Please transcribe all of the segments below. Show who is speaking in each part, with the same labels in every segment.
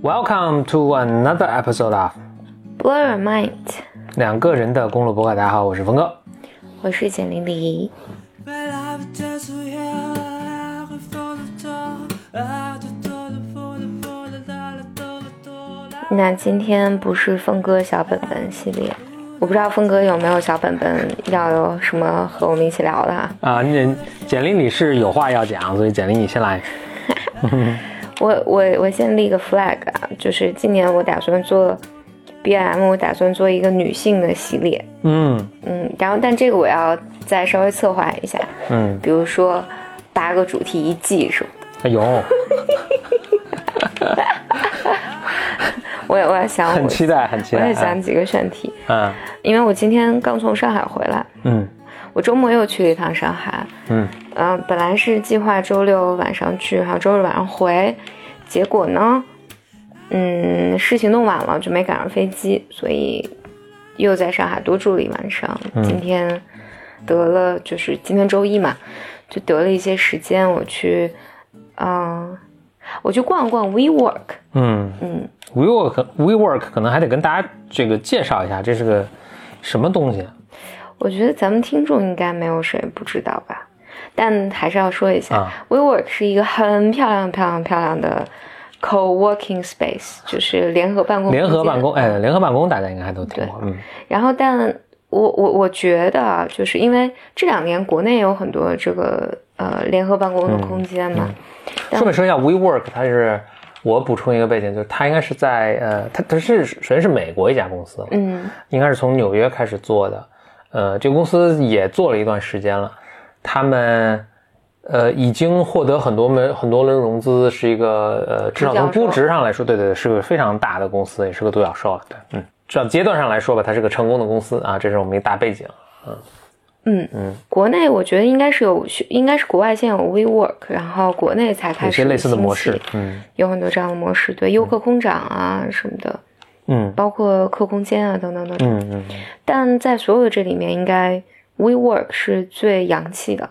Speaker 1: Welcome to another episode of
Speaker 2: Blur Your Mind，
Speaker 1: 两个人的公路博客。大家好，我是峰哥。
Speaker 2: 我是简玲玲。那今天不是峰哥小本本系列，我不知道峰哥有没有小本本要有什么和我们一起聊的啊。
Speaker 1: 啊，简简历你是有话要讲，所以简历你先来。
Speaker 2: 我我我先立个 flag 啊，就是今年我打算做 BM，我打算做一个女性的系列。
Speaker 1: 嗯
Speaker 2: 嗯，然后但这个我要再稍微策划一下，
Speaker 1: 嗯，
Speaker 2: 比如说八个主题一季是吧？
Speaker 1: 哎呦，
Speaker 2: 我也我也想，
Speaker 1: 很期待，很期待。
Speaker 2: 我也想几个选题。
Speaker 1: 嗯
Speaker 2: 因为我今天刚从上海回来，
Speaker 1: 嗯
Speaker 2: 我周末又去了一趟上海。
Speaker 1: 嗯
Speaker 2: 嗯、本来是计划周六晚上去，然后周日晚上回，结果呢，嗯，事情弄晚了，就没赶上飞机，所以又在上海多住了一晚上。今天得了，就是今天周一嘛，就得了一些时间，我去，嗯、我去逛逛 WeWork，
Speaker 1: 嗯
Speaker 2: 嗯，
Speaker 1: ，WeWork WeWork 可能还得跟大家这个介绍一下，这是个什么东西？
Speaker 2: 我觉得咱们听众应该没有谁不知道吧，但还是要说一下、
Speaker 1: 啊。
Speaker 2: W e w o r k 是一个很漂亮、漂亮、漂亮的 co-working space，就是联合办公
Speaker 1: 联合办公，哎，联合办公大家应该还都听过。嗯。
Speaker 2: 然后，但我我我觉得啊，就是因为这两年国内有很多这个呃联合办公的空间嘛，
Speaker 1: 顺便说一下，WeWork 它是我补充一个背景，就是它应该是在呃，它它是首先是美国一家公司，
Speaker 2: 嗯。
Speaker 1: 应该是从纽约开始做的，呃，这个公司也做了一段时间了，他们呃已经获得很多门很多轮融资，是一个呃至少从估值上来说，对对对，是个非常大的公司，也是个独角兽了，对，嗯，至少阶段上来说吧，它是个成功的公司啊，这是我们一个大背景，
Speaker 2: 嗯
Speaker 1: 嗯。
Speaker 2: 嗯，国内我觉得应该是有，应该是国外先有 WeWork，然后国内才开始
Speaker 1: 有些类似的模式，嗯。
Speaker 2: 有很多这样的模式，对，优客空掌啊什么的，
Speaker 1: 嗯。
Speaker 2: 包括客空间啊等等等等。
Speaker 1: 嗯嗯
Speaker 2: 但在所有的这里面，应该 WeWork 是最洋气的。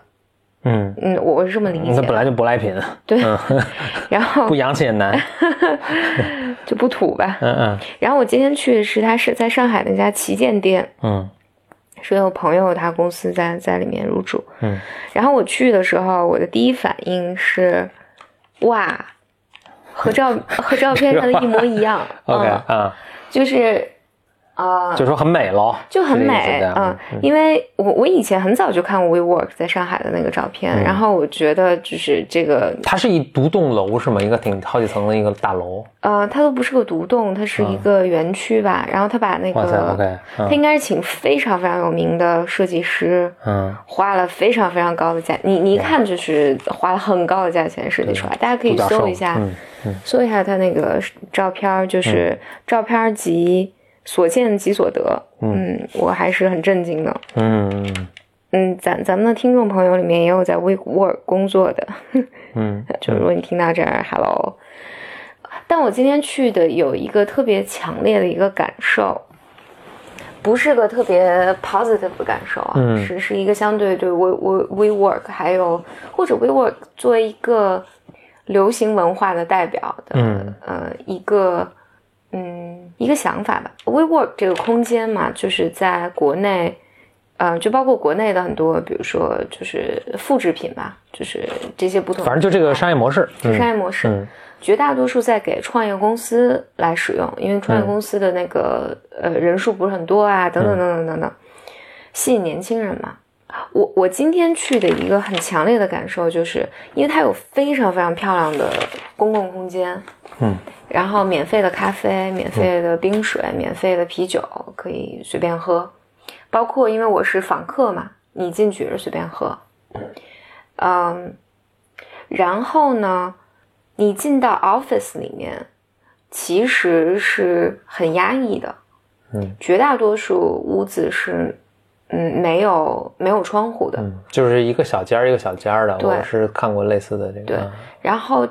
Speaker 1: 嗯，
Speaker 2: 嗯，我我是这么理解。的。
Speaker 1: 那本来就舶来品，
Speaker 2: 对，
Speaker 1: 嗯，
Speaker 2: 然后
Speaker 1: 不洋气也难，
Speaker 2: 就不土吧。
Speaker 1: 嗯嗯。
Speaker 2: 然后我今天去的是他是在上海那家旗舰店，
Speaker 1: 嗯
Speaker 2: 是有朋友他公司在在里面入驻。
Speaker 1: 嗯，
Speaker 2: 然后我去的时候，我的第一反应是，哇，和照和照片上的一模一样。
Speaker 1: ，OK
Speaker 2: 嗯，
Speaker 1: 啊，
Speaker 2: 就是啊。
Speaker 1: 就说很美喽，
Speaker 2: 就很美
Speaker 1: 对吧
Speaker 2: 啊、因为我我以前很早就看过 WeWork 在上海的那个照片，
Speaker 1: 嗯
Speaker 2: 然后我觉得就是这个
Speaker 1: 它是一独栋楼是吗？一个挺好几层的一个大楼。
Speaker 2: 呃，它都不是个独栋，它是一个园区吧。然后他把那个他应该是请非常非常有名的设计师，
Speaker 1: 嗯
Speaker 2: 花了非常非常高的价，你你一看就是花了很高的价钱设计出来。大家可以搜一下，
Speaker 1: 嗯嗯
Speaker 2: 搜一下他那个照片，就是照片儿即所见即所得。嗯，我还是很震惊的。
Speaker 1: 嗯嗯
Speaker 2: 嗯，咱咱们的听众朋友里面也有在 WeWork 工作的，
Speaker 1: 嗯
Speaker 2: 就如果你听到这儿，Hello。但我今天去的有一个特别强烈的一个感受，不是个特别 positive 的感受啊，
Speaker 1: 嗯
Speaker 2: 是是一个相对对 We We WeWork 还有或者 WeWork 作为一个流行文化的代表的，
Speaker 1: 嗯
Speaker 2: 呃，一个嗯。一个想法吧。WeWork 这个空间嘛，就是在国内。呃，就包括国内的很多，比如说就是复制品吧，就是这些不同
Speaker 1: 反正就这个商业模式，嗯。
Speaker 2: 商业模式，
Speaker 1: 嗯。
Speaker 2: 绝大多数在给创业公司来使用，因为创业公司的那个、呃人数不是很多啊，等等等等等等，吸引年轻人嘛。我我今天去的一个很强烈的感受就是，因为它有非常非常漂亮的公共空间，
Speaker 1: 嗯，
Speaker 2: 然后免费的咖啡、免费的冰水、免费的啤酒可以随便喝，包括因为我是访客嘛，你进去也是随便喝，嗯，然后呢，你进到 office 里面，其实是很压抑的，
Speaker 1: 嗯，
Speaker 2: 绝大多数屋子是嗯没有没有窗户的，
Speaker 1: 嗯，就是一个小间儿一个小间儿的，
Speaker 2: 对
Speaker 1: 我是看过类似的这个，
Speaker 2: 对
Speaker 1: 嗯
Speaker 2: 然后。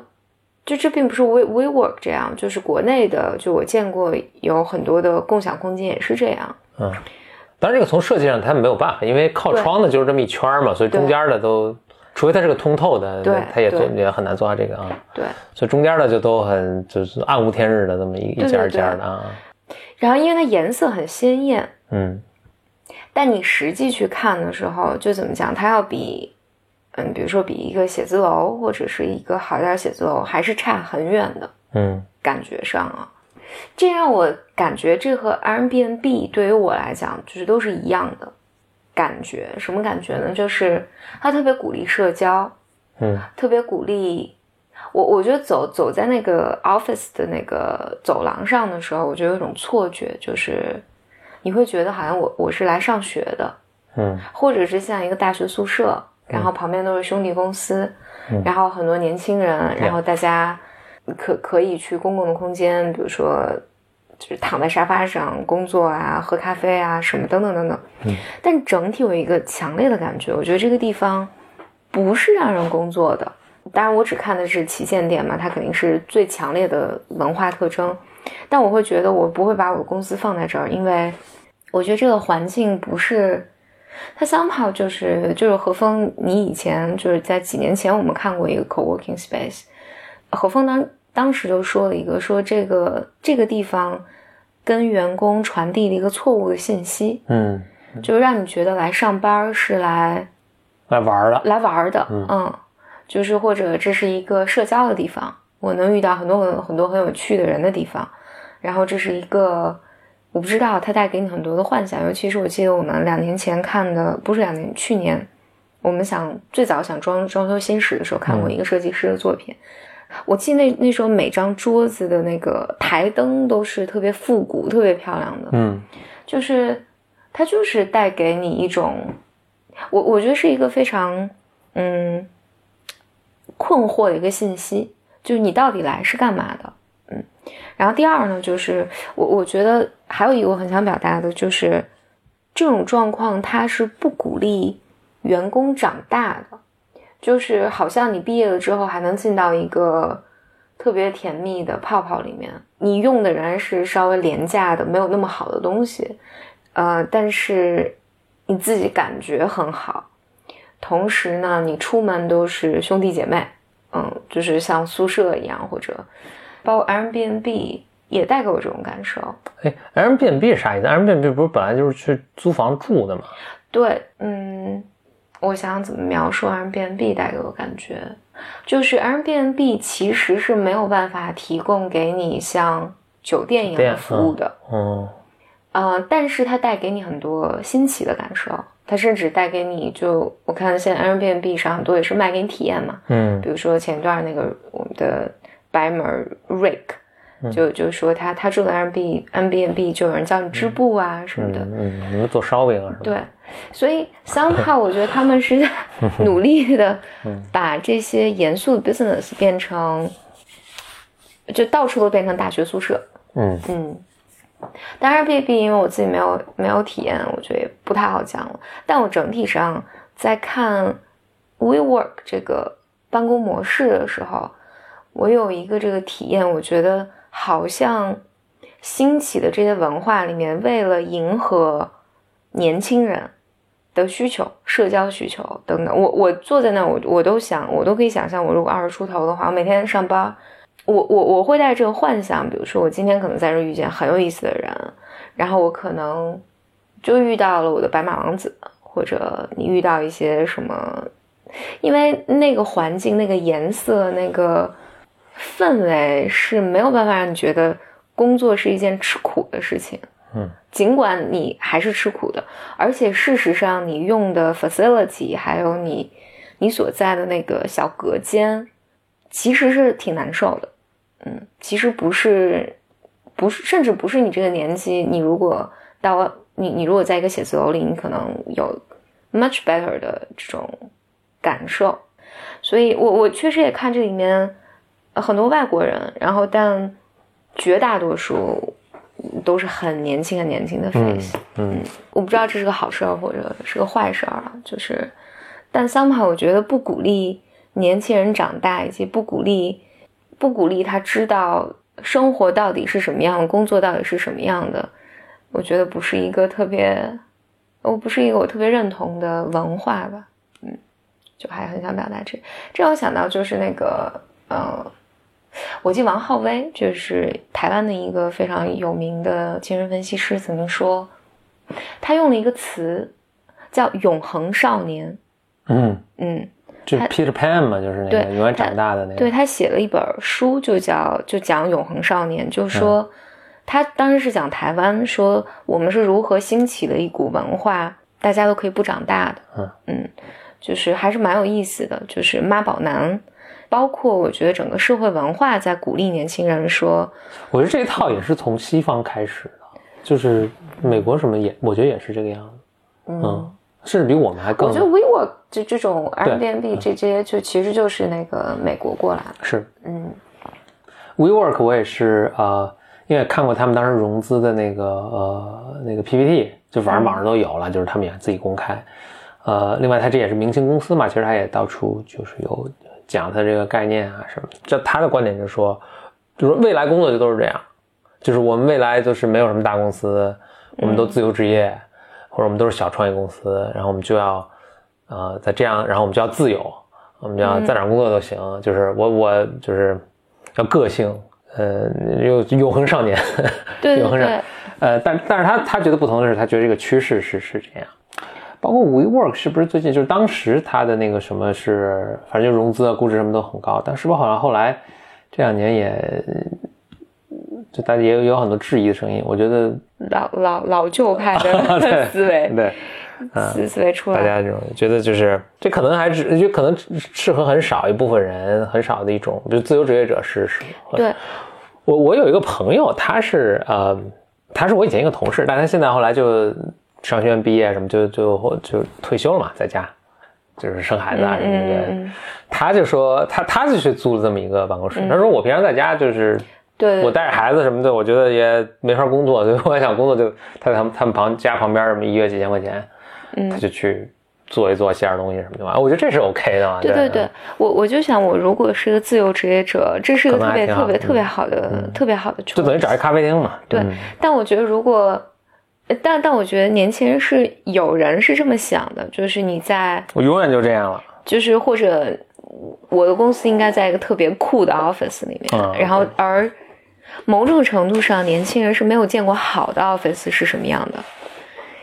Speaker 2: 就这并不是 We WeWork 这样，就是国内的，就我见过有很多的共享空间也是这样。
Speaker 1: 嗯，当然这个从设计上它没有办法，因为靠窗的就是这么一圈嘛，所以中间的都除非它是个通透的，
Speaker 2: 对
Speaker 1: 它也做也很难做到这个啊。
Speaker 2: 对。
Speaker 1: 所以中间的就都很就是暗无天日的这么一一
Speaker 2: 对
Speaker 1: 家一
Speaker 2: 对
Speaker 1: 家的啊。
Speaker 2: 然后因为它颜色很鲜艳，
Speaker 1: 嗯
Speaker 2: 但你实际去看的时候，就怎么讲，它要比，嗯，比如说比一个写字楼或者是一个好点写字楼还是差很远的
Speaker 1: 嗯
Speaker 2: 感觉上啊。这让我感觉这和 Airbnb 对于我来讲就是都是一样的感觉。什么感觉呢？就是它特别鼓励社交，
Speaker 1: 嗯
Speaker 2: 特别鼓励我。我觉得走走在那个 office 的那个走廊上的时候，我就有一种错觉，就是你会觉得好像我我是来上学的，
Speaker 1: 嗯
Speaker 2: 或者是像一个大学宿舍，然后旁边都是兄弟公司，
Speaker 1: 嗯
Speaker 2: 然后很多年轻人，然后大家可可以去公共的空间，比如说就是躺在沙发上工作啊、喝咖啡啊什么等等等等。
Speaker 1: 嗯，
Speaker 2: 但整体有一个强烈的感觉，我觉得这个地方不是让人工作的。当然，我只看的是旗舰店嘛，它肯定是最强烈的文化特征。但我会觉得，我不会把我的公司放在这儿，因为我觉得这个环境不是它 somehow 就是就是何峰，你以前就是在几年前我们看过一个 co-working space，何峰当当时就说了一个说这个这个地方跟员工传递了一个错误的信息，
Speaker 1: 嗯，
Speaker 2: 就是让你觉得来上班是来
Speaker 1: 来玩的。
Speaker 2: 来玩儿的，
Speaker 1: 嗯
Speaker 2: 就是或者这是一个社交的地方，我能遇到很多很很多很有趣的人的地方，然后这是一个我不知道它带给你很多的幻想，尤其是我记得我们两年前看的，不是两年，去年我们想最早想装装修新室的时候看过一个设计师的作品，我记得那那时候每张桌子的那个台灯都是特别复古、特别漂亮的，
Speaker 1: 嗯。
Speaker 2: 就是它就是带给你一种，我我觉得是一个非常嗯困惑的一个信息，就是你到底来是干嘛的，嗯。然后第二呢，就是我我觉得还有一个我很想表达的就是，这种状况它是不鼓励员工长大的，就是好像你毕业了之后还能进到一个特别甜蜜的泡泡里面，你用的仍然是稍微廉价的、没有那么好的东西，呃，但是你自己感觉很好，同时呢，你出门都是兄弟姐妹，嗯，就是像宿舍一样，或者包括 Airbnb 也带给我这种感受。
Speaker 1: 哎，Airbnb 是啥意思？Airbnb 不是本来就是去租房住的吗？
Speaker 2: 对，嗯，我想想怎么描述 Airbnb 带给我感觉，就是 Airbnb 其实是没有办法提供给你像酒店一样的服务的，
Speaker 1: 嗯
Speaker 2: 呃，但是它带给你很多新奇的感受，它甚至带给你就我看现在 Airbnb 上很多也是卖给你体验嘛，
Speaker 1: 嗯
Speaker 2: 比如说前一段那个我们的白门 Rick，就就说他他住的 Airbnb Airbnb 就有人叫你织布啊什么的，
Speaker 1: 嗯嗯，你们做烧饼啊是吧？
Speaker 2: 对，所以 somehow 我觉得他们是在 努力的把这些严肃的 business 变成，就到处都变成大学宿舍。
Speaker 1: 嗯
Speaker 2: 嗯，当然 B B 因为我自己没有没有体验，我觉得也不太好讲了。但我整体上在看 WeWork 这个办公模式的时候，我有一个这个体验，我觉得好像兴起的这些文化里面，为了迎合年轻人的需求、社交需求等等，我我坐在那，我我都想，我都可以想象，我如果二十出头的话，我每天上班。我我我会带这个幻想，比如说我今天可能在这遇见很有意思的人，然后我可能就遇到了我的白马王子，或者你遇到一些什么，因为那个环境、那个颜色、那个氛围是没有办法让你觉得工作是一件吃苦的事情。
Speaker 1: 嗯，
Speaker 2: 尽管你还是吃苦的，而且事实上你用的 facility 还有你你所在的那个小隔间，其实是挺难受的。嗯，其实不是，不是，甚至不是你这个年纪，你如果到你你如果在一个写字楼里，你可能有 much better 的这种感受。所以我我确实也看这里面很多外国人，然后但绝大多数都是很年轻很年轻的 face。
Speaker 1: 嗯
Speaker 2: 我不知道这是个好事儿或者是个坏事儿啊，就是，但 somehow 我觉得不鼓励年轻人长大，以及不鼓励不鼓励他知道生活到底是什么样，工作到底是什么样的，我觉得不是一个特别，我不是一个我特别认同的文化吧。嗯就还很想表达这。这让我想到就是那个，呃，我记得王浩威就是台湾的一个非常有名的精神分析师，曾经说，他用了一个词叫“永恒少年”。
Speaker 1: 嗯
Speaker 2: 嗯，
Speaker 1: 就是 Peter Pan 嘛，就是那个
Speaker 2: 对
Speaker 1: 永远长大的那个。
Speaker 2: 对他写了一本书，就叫就讲永恒少年，就是说、他当时是讲台湾，说我们是如何兴起的一股文化，大家都可以不长大的。
Speaker 1: 嗯
Speaker 2: 就是还是蛮有意思的，就是妈宝男。包括我觉得整个社会文化在鼓励年轻人说，
Speaker 1: 我觉得这一套也是从西方开始的，就是美国什么也，我觉得也是这个样子。嗯，甚至比我们还更
Speaker 2: 我觉得 WeWork 这这种 Airbnb 这这些就其实就是那个美国过来的。
Speaker 1: 是。
Speaker 2: 嗯
Speaker 1: WeWork 我也是呃，因为看过他们当时融资的那个呃那个 PPT，就反正网上都有了，就是他们也自己公开。呃，另外他这也是明星公司嘛，其实他也到处就是有讲他这个概念啊什么的。这他的观点就是说，就是未来工作就都是这样，就是我们未来就是没有什么大公司，我们都自由职业，或者我们都是小创业公司，然后我们就要呃在这样，然后我们就要自由，我们就要在哪工作都行，就是我我就是要个性，呃，又永恒少年，
Speaker 2: 对对
Speaker 1: 永恒少
Speaker 2: 对，
Speaker 1: 呃，但但是他他觉得不同的是，他觉得这个趋势是是这样。包括 WeWork 是不是最近就是当时它的那个什么是，反正就融资啊、估值什么都很高，但是不是好像后来这两年也，就大家也有有很多质疑的声音。我觉得
Speaker 2: 老老老旧派的 思维
Speaker 1: 对，
Speaker 2: 思思维出来。
Speaker 1: 大家这种觉得就是这可能还只就可能适合很少一部分人，很少的一种，就自由职业者是。
Speaker 2: 对，
Speaker 1: 我我有一个朋友，他是呃，他是我以前一个同事，但他现在后来就商学院毕业什么就就就退休了嘛，在家就是生孩子啊什么的。他就说他他就去租了这么一个办公室，他说我平常在家就是。
Speaker 2: 对，
Speaker 1: 我带着孩子什么的，我觉得也没法工作，所以我也想工作就他在他们他们旁家旁边什么一月几千块钱，
Speaker 2: 嗯
Speaker 1: 他就去做一做写点东西什么的嘛，我觉得这是 OK 的嘛。
Speaker 2: 对对对，我我就想，我如果是个自由职业者，这是
Speaker 1: 一个
Speaker 2: 特别特别特别好的、特别好的
Speaker 1: 就等于找一咖啡厅嘛。
Speaker 2: 对
Speaker 1: 嗯
Speaker 2: 但我觉得，如果，但但我觉得年轻人是有人是这么想的，就是你在，
Speaker 1: 我永远就这样了。
Speaker 2: 就是或者我的公司应该在一个特别酷的 office 里面，
Speaker 1: 嗯
Speaker 2: 然后而某种程度上，年轻人是没有见过好的 office 是什么样的。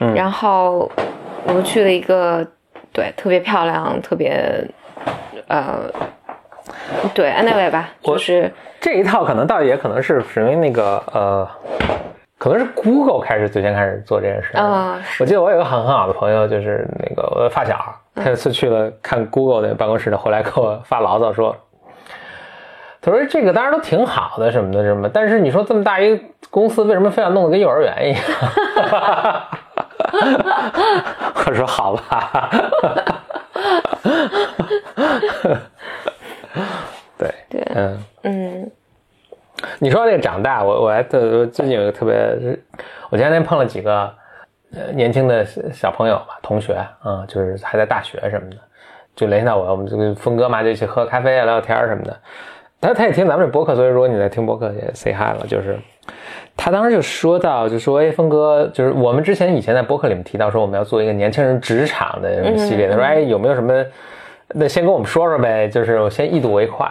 Speaker 1: 嗯
Speaker 2: 然后我们去了一个对特别漂亮、特别呃，对 anyway 吧，就是
Speaker 1: 这一套可能倒也可能是属于那个呃，可能是 Google 开始最先开始做这件事。
Speaker 2: 啊
Speaker 1: 我记得我有个很很好的朋友，就是那个我的发小，他有次去了看 Google 那个办公室的，回来给我发牢骚说。他说：“这个当然都挺好的，什么的什么，但是你说这么大一个公司，为什么非要弄得跟幼儿园一样？” 我说：“好吧。”对
Speaker 2: 对
Speaker 1: 嗯，
Speaker 2: 嗯
Speaker 1: 你说那个长大，我我还特最近有一个特别，我前两天碰了几个呃年轻的小小朋友吧，同学啊、就是还在大学什么的，就联系到我，我们这个峰哥嘛，就一起喝咖啡啊、聊聊天什么的。他他也听咱们这播客，所以如果你在听播客也 say hi 了，就是他当时就说到，就说哎，峰哥，就是我们之前以前在播客里面提到说我们要做一个年轻人职场的系列，他说哎有没有什么，那先跟我们说说呗，就是我先一睹为快。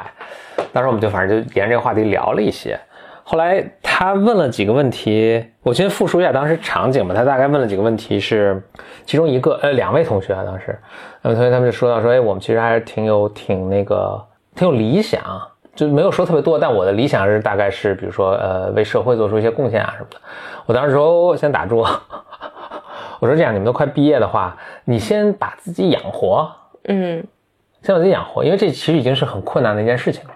Speaker 1: 当时我们就反正就沿着这个话题聊了一些。后来他问了几个问题，我先复述一下当时场景吧。他大概问了几个问题是，其中一个呃两位同学啊，当时两位同学他们就说到说，哎，我们其实还是挺有挺那个挺有理想，就没有说特别多，但我的理想是大概是比如说呃为社会做出一些贡献啊什么的。我当时说哦先打住，我说这样你们都快毕业的话，你先把自己养活，
Speaker 2: 嗯
Speaker 1: 先把自己养活，因为这其实已经是很困难的一件事情了。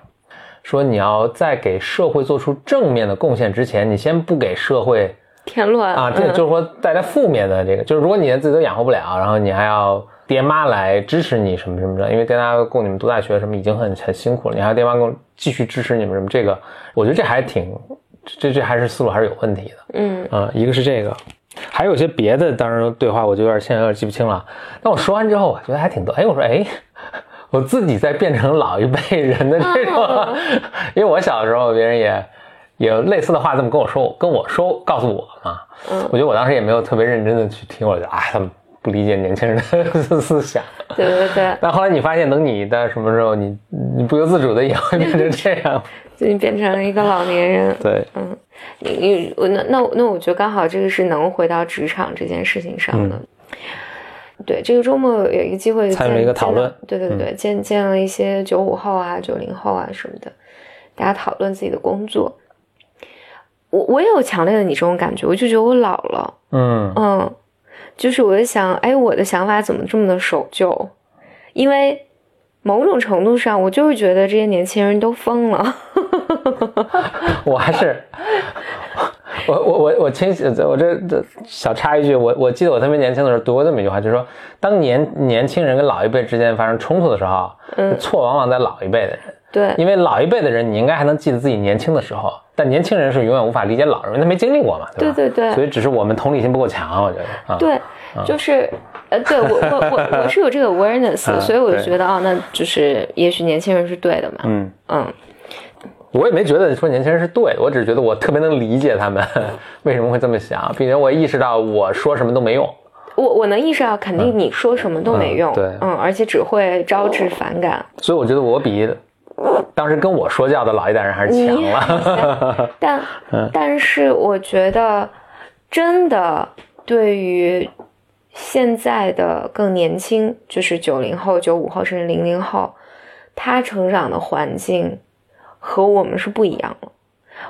Speaker 1: 说你要在给社会做出正面的贡献之前，你先不给社会
Speaker 2: 添乱
Speaker 1: 啊，这
Speaker 2: 嗯
Speaker 1: 就是说带来负面的这个，就是如果你连自己都养活不了，然后你还要爹妈来支持你什么什么的，因为爹妈供你们读大学什么已经很很辛苦了，你还要爹妈供继续支持你们什么，这个我觉得这还挺，这这还是思路还是有问题的。
Speaker 2: 嗯
Speaker 1: 啊、一个是这个，还有一些别的，当然对话我就有点现在有点记不清了。但我说完之后，我觉得还挺逗。哎，我说哎，我自己在变成老一辈人的这种，因为我小的时候别人也也有类似的话这么跟我说，跟我说告诉我嘛。
Speaker 2: 嗯
Speaker 1: 我觉得我当时也没有特别认真的去听，我就啊他们。不理解年轻人的思想。
Speaker 2: 对对对，
Speaker 1: 但后来你发现，等你到什么时候，你你不由自主的也会变成这样，
Speaker 2: 就你变成了一个老年人。
Speaker 1: 对，
Speaker 2: 嗯，你你我那那那我觉得刚好这个是能回到职场这件事情上的。对，这个周末有一个机会
Speaker 1: 参与了一个讨论，
Speaker 2: 对对对，见见了一些九五后啊、九零后啊什么的，大家讨论自己的工作。我我也有强烈的你这种感觉，我就觉得我老了，
Speaker 1: 嗯
Speaker 2: 嗯，就是我在想，哎，我的想法怎么这么的守旧？因为某种程度上，我就是觉得这些年轻人都疯了。
Speaker 1: 我还是。我我我我清晰，我这这小插一句，我我记得我特别年轻的时候读过这么一句话，就是说，当年年轻人跟老一辈之间发生冲突的时候，
Speaker 2: 嗯，
Speaker 1: 错往往在老一辈的人，
Speaker 2: 对，
Speaker 1: 因为老一辈的人，你应该还能记得自己年轻的时候，但年轻人是永远无法理解老人，他没经历过嘛，
Speaker 2: 对吧？对对对，
Speaker 1: 所以只是我们同理心不够强，我觉得啊，
Speaker 2: 对，就是呃，对我我我我是有这个 awareness，所以我就觉得哦，那就是也许年轻人是对的嘛，
Speaker 1: 嗯。
Speaker 2: 嗯。
Speaker 1: 我也没觉得说年轻人是对的，我只是觉得我特别能理解他们 为什么会这么想，并且我意识到我说什么都没用。
Speaker 2: 我我能意识到，肯定你说什么都没用，
Speaker 1: 对，
Speaker 2: 嗯，而且只会招致反感。
Speaker 1: 所以我觉得我比当时跟我说教的老一代人还是强了。
Speaker 2: 但但是我觉得，真的对于现在的更年轻，就是九零后、九五后甚至零零后，他成长的环境。和我们是不一样的，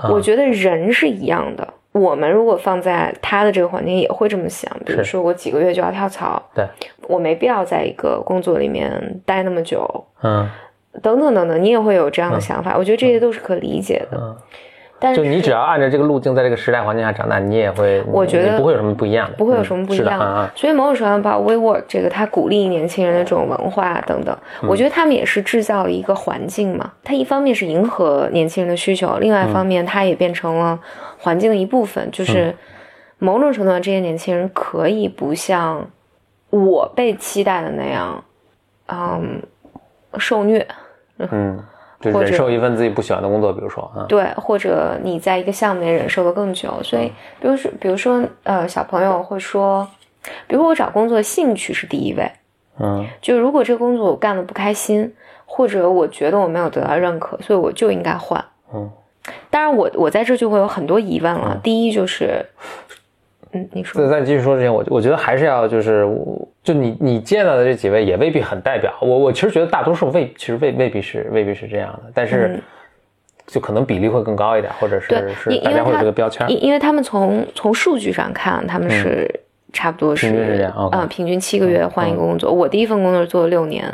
Speaker 2: 我觉得人是一样的。我们如果放在他的这个环境，也会这么想。比如说，我几个月就要跳槽，
Speaker 1: 对，
Speaker 2: 我没必要在一个工作里面待那么久，
Speaker 1: 嗯，
Speaker 2: 等等等等，你也会有这样的想法。我觉得这些都是可理解的。但
Speaker 1: 就你只要按照这个路径，在这个时代环境下长大，你也会，
Speaker 2: 我觉得
Speaker 1: 不会有什么不一样的，
Speaker 2: 不会有什么不一样。
Speaker 1: 的。
Speaker 2: 所以某种程度上，把 WeWork 这个，它鼓励年轻人的这种文化等等，我觉得他们也是制造了一个环境嘛。它一方面是迎合年轻人的需求，另外一方面，它也变成了环境的一部分。就是某种程度上，这些年轻人可以不像我被期待的那样，嗯，受虐，
Speaker 1: 嗯。就忍受一份自己不喜欢的工作，比如说啊，
Speaker 2: 对，或者你在一个项目里忍受的更久，所以，比如说，比如说，呃，小朋友会说，比如我找工作兴趣是第一位，
Speaker 1: 嗯，
Speaker 2: 就如果这个工作我干的不开心，或者我觉得我没有得到认可，所以我就应该换，
Speaker 1: 嗯，
Speaker 2: 当然我我在这就会有很多疑问了，第一就是，嗯，你说，
Speaker 1: 在在继续说之前，我我觉得还是要就是。就你你见到的这几位也未必很代表我，我其实觉得大多数未其实未未必是未必是这样的，但是就可能比例会更高一点，或者是是大家会有这个标签，
Speaker 2: 因因为他们从从数据上看，他们是差不多是
Speaker 1: 平均是这样
Speaker 2: 啊，平均七个月换一个工作。我第一份工作做了六年，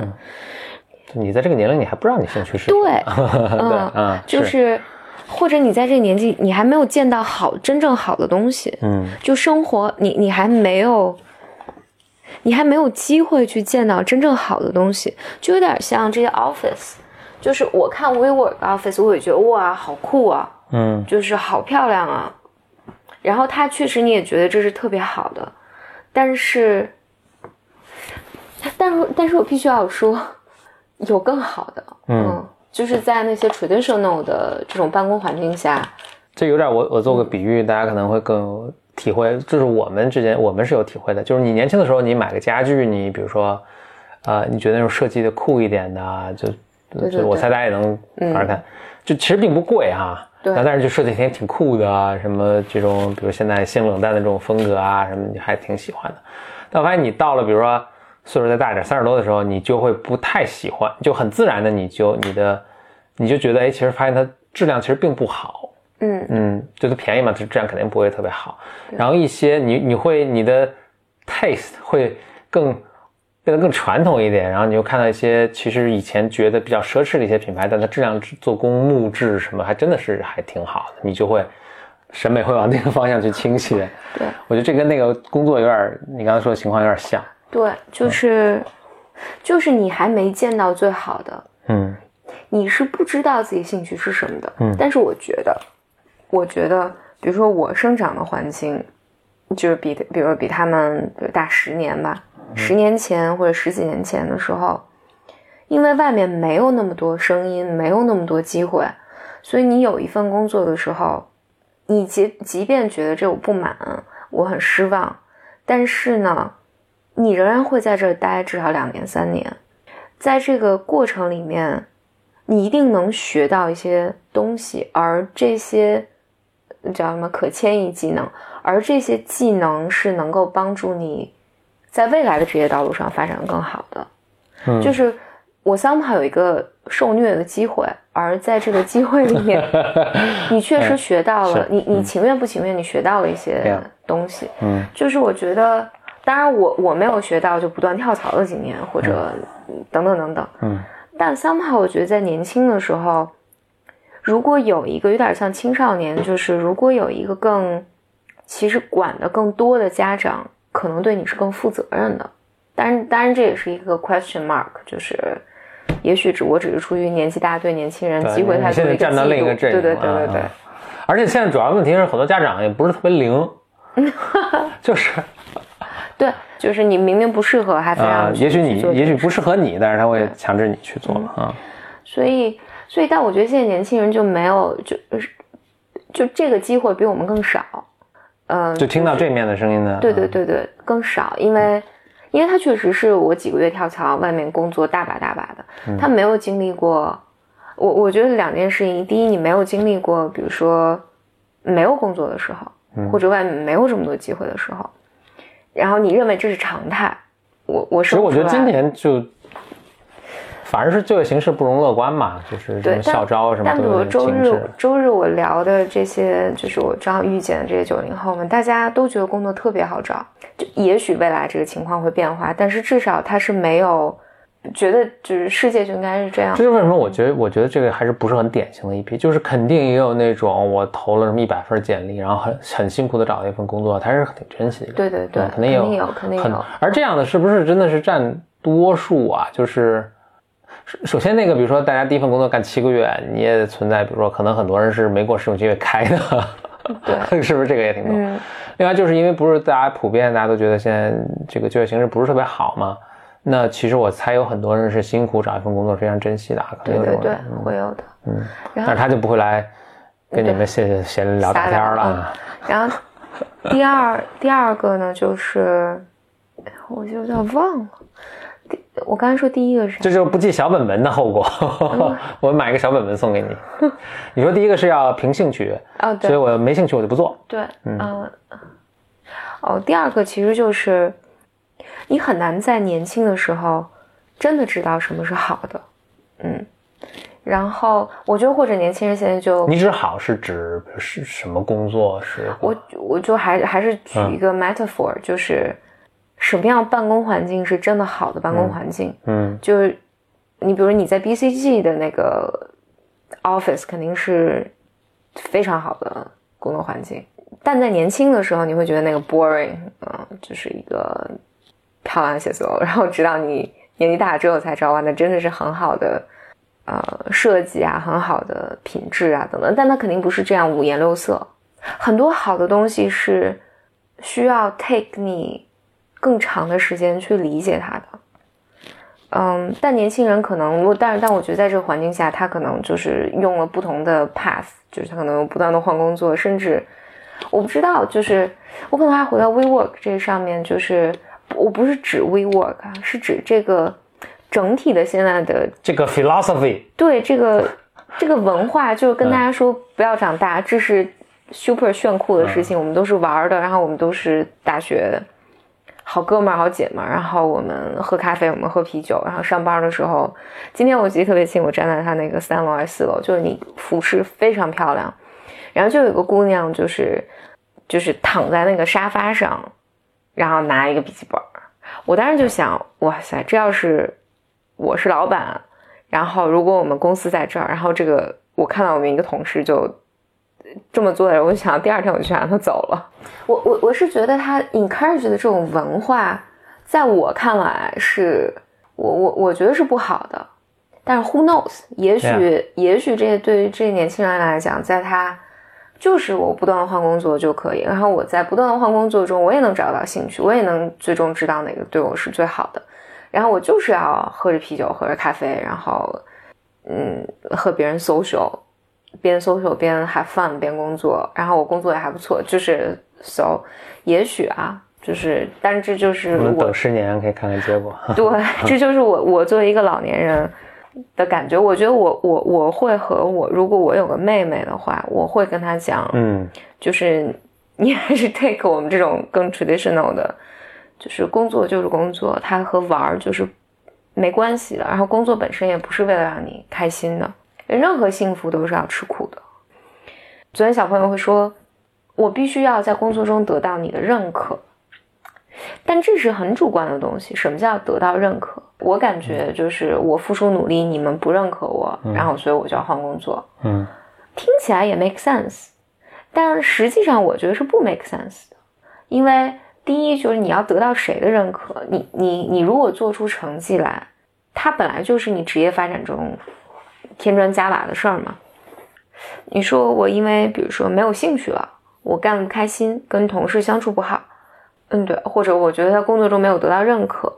Speaker 1: 你在这个年龄你还不知道你兴趣是
Speaker 2: 对，
Speaker 1: 对嗯，
Speaker 2: 就是或者你在这个年纪你还没有见到好真正好的东西，
Speaker 1: 嗯，
Speaker 2: 就生活你你还没有。你还没有机会去见到真正好的东西，就有点像这些 office，就是我看 WeWork office，我也觉得哇，好酷啊，
Speaker 1: 嗯，
Speaker 2: 就是好漂亮啊。然后它确实你也觉得这是特别好的，但是，但是，但是我必须要说，有更好的，嗯，就是在那些 traditional 的这种办公环境下，
Speaker 1: 这有点我我做个比喻，大家可能会更。体会就是我们之间，我们是有体会的。就是你年轻的时候，你买个家具，你比如说，呃，你觉得那种设计的酷一点的，就就我猜大家也能玩看，就其实并不贵哈。
Speaker 2: 对。
Speaker 1: 但是就设计挺挺酷的啊，什么这种，比如现在性冷淡的这种风格啊，什么你还挺喜欢的。但我发现你到了，比如说岁数再大一点，三十多的时候，你就会不太喜欢，就很自然的你就你的你就觉得，哎，其实发现它质量其实并不好。
Speaker 2: 嗯
Speaker 1: 嗯，就它便宜嘛，它质量肯定不会特别好。然后一些你你会你的 taste 会更变得更传统一点，然后你又看到一些其实以前觉得比较奢侈的一些品牌，但它质量、做工、木质什么还真的是还挺好的，你就会审美会往那个方向去倾斜。
Speaker 2: 对，
Speaker 1: 我觉得这跟那个工作有点，你刚才说的情况有点像。
Speaker 2: 对，就是就是你还没见到最好的，
Speaker 1: 嗯，
Speaker 2: 你是不知道自己兴趣是什么的，
Speaker 1: 嗯，
Speaker 2: 但是我觉得。我觉得，比如说我生长的环境，就是比，比如比他们大十年吧，十年前或者十几年前的时候，因为外面没有那么多声音，没有那么多机会，所以你有一份工作的时候，你即即便觉得这我不满，我很失望，但是呢，你仍然会在这儿待至少两年三年，在这个过程里面，你一定能学到一些东西，而这些叫什么可迁移技能，而这些技能是能够帮助你在未来的职业道路上发展的更好的。
Speaker 1: 嗯，
Speaker 2: 就是我 somehow 有一个受虐的机会，而在这个机会里面，你确实学到了，
Speaker 1: 是
Speaker 2: 你你情愿不情愿，你学到了一些东西。
Speaker 1: 嗯
Speaker 2: 就是我觉得，当然我我没有学到就不断跳槽的经验，或者等等等等。
Speaker 1: 嗯
Speaker 2: 但 somehow 我觉得在年轻的时候，如果有一个有点像青少年，就是如果有一个更其实管的更多的家长，可能对你是更负责任的。当然，当然这也是一个 question mark，就是也许只我只是出于年纪大对年轻人机会太多的一个
Speaker 1: 站到另一个
Speaker 2: 嫉妒对对对对对。
Speaker 1: 啊而且现在主要问题是，很多家长也不是特别灵，就是
Speaker 2: 对，就是你明明不适合，还非
Speaker 1: 啊、
Speaker 2: 要
Speaker 1: 也许你也许不适合你，但是他会强制你去做了啊。
Speaker 2: 所以，所以，但我觉得现在年轻人就没有，就是就这个机会比我们更少。嗯，
Speaker 1: 就听到这面的声音呢，
Speaker 2: 对对对对，更少，因为因为他确实是我几个月跳槽，外面工作大把大把的，他没有经历过。我我觉得两件事情，第一，你没有经历过，比如说没有工作的时候，或者外面没有这么多机会的时候，然后你认为这是常态。我我
Speaker 1: 其实我觉得今年就反而是就业形势不容乐观嘛，就是什么，校招什么
Speaker 2: 但比
Speaker 1: 都有
Speaker 2: 如周日。周日我聊的这些，就是我正好遇见的这些九零后们，大家都觉得工作特别好找。就也许未来这个情况会变化，但是至少他是没有觉得就是世界就应该是这样
Speaker 1: 这。就是为什么我觉得，我觉得这个还是不是很典型的一批，就是肯定也有那种我投了什么一百份简历，然后很很辛苦的找了一份工作，他是挺珍惜的。
Speaker 2: 对对对，
Speaker 1: 肯定有，
Speaker 2: 肯定有，肯定有。
Speaker 1: 而这样的是不是真的是占多数啊？就是首首先那个，比如说大家第一份工作干七个月，你也存在，比如说可能很多人是没过试用期给开的，
Speaker 2: 对，
Speaker 1: 是不是这个也挺多？
Speaker 2: 嗯，
Speaker 1: 另外就是因为不是大家普遍大家都觉得现在这个就业形势不是特别好嘛，那其实我猜有很多人是辛苦找一份工作，非常珍惜的，可能有这种
Speaker 2: 对对对，会有的。
Speaker 1: 嗯，但是他就不会来跟你们闲闲聊大天了。
Speaker 2: 然后第二第二个呢，就是我就有点忘了。第我刚才说第一个是？
Speaker 1: 这就是不记小本本的后果。我买个小本本送给你。你说第一个是要凭兴趣，
Speaker 2: 哦，对
Speaker 1: 所以我没兴趣我就不做。
Speaker 2: 对，嗯，哦，第二个其实就是你很难在年轻的时候真的知道什么是好的，嗯。然后我觉得，或者年轻人现在就
Speaker 1: 你指好是指是什么工作？是
Speaker 2: 我我就还还是举一个 metaphor，、就是什么样办公环境是真的好的办公环境？
Speaker 1: 嗯
Speaker 2: 就是你比如你在 BCG 的那个 office 肯定是非常好的工作环境，但在年轻的时候你会觉得那个 boring，嗯、就是一个漂亮写作，然后直到你年纪大了之后才知道，哇，那真的是很好的。呃，设计啊，很好的品质啊，等等，但它肯定不是这样五颜六色。很多好的东西是需要 take 你更长的时间去理解它的。嗯，但年轻人可能，我但是但我觉得在这个环境下，他可能就是用了不同的 path，就是他可能不断的换工作，甚至我不知道，就是我可能还回到 WeWork 这上面，就是我不是指 WeWork 啊，是指这个整体的现在的
Speaker 1: 这个 philosophy，
Speaker 2: 对这个这个文化，就是跟大家说不要长大，这是 super 炫酷的事情，我们都是玩的，然后我们都是大学好哥们儿、好姐们儿，然后我们喝咖啡，我们喝啤酒，然后上班的时候，今天我记得特别清，我站在他那个三楼还是四楼，就是你服饰非常漂亮，然后就有一个姑娘，就是就是躺在那个沙发上，然后拿一个笔记本儿，我当时就想，哇塞，这要是我是老板。然后，如果我们公司在这儿，然后这个我看到我们一个同事就这么做的人，我就想第二天我就想让他走了。我我我是觉得他 encourage 的这种文化，在我看来是，我我我觉得是不好的。但是 who knows？也许
Speaker 1: Yeah.
Speaker 2: 也许这对于这些年轻人来讲，在他就是我不断的换工作就可以，然后我在不断的换工作中，我也能找到兴趣，我也能最终知道哪个对我是最好的。然后我就是要喝着啤酒，喝着咖啡，然后嗯和别人 social，边 social 边 have fun 边工作，然后我工作也还不错，就是 so 也许啊，就是，但是这就是
Speaker 1: 我们
Speaker 2: 我
Speaker 1: 等十年可以看看结果。
Speaker 2: 对，这就是我我作为一个老年人的感觉。我觉得我我我会和我如果我有个妹妹的话，我会跟她讲，
Speaker 1: 嗯
Speaker 2: 就是你还是 take 我们这种更 traditional 的，就是工作就是工作，它和玩儿就是没关系的。然后工作本身也不是为了让你开心的，任何幸福都是要吃苦的。昨天小朋友会说，我必须要在工作中得到你的认可，但这是很主观的东西。什么叫得到认可？我感觉就是我付出努力，你们不认可我，然后所以我就要换工作。
Speaker 1: 嗯
Speaker 2: 听起来也 make sense，但实际上我觉得是不 make sense 的，因为第一就是你要得到谁的认可，你你你如果做出成绩来，它本来就是你职业发展中添砖加瓦的事儿嘛。你说我因为比如说没有兴趣了，我干得不开心，跟同事相处不好，嗯对，或者我觉得在工作中没有得到认可，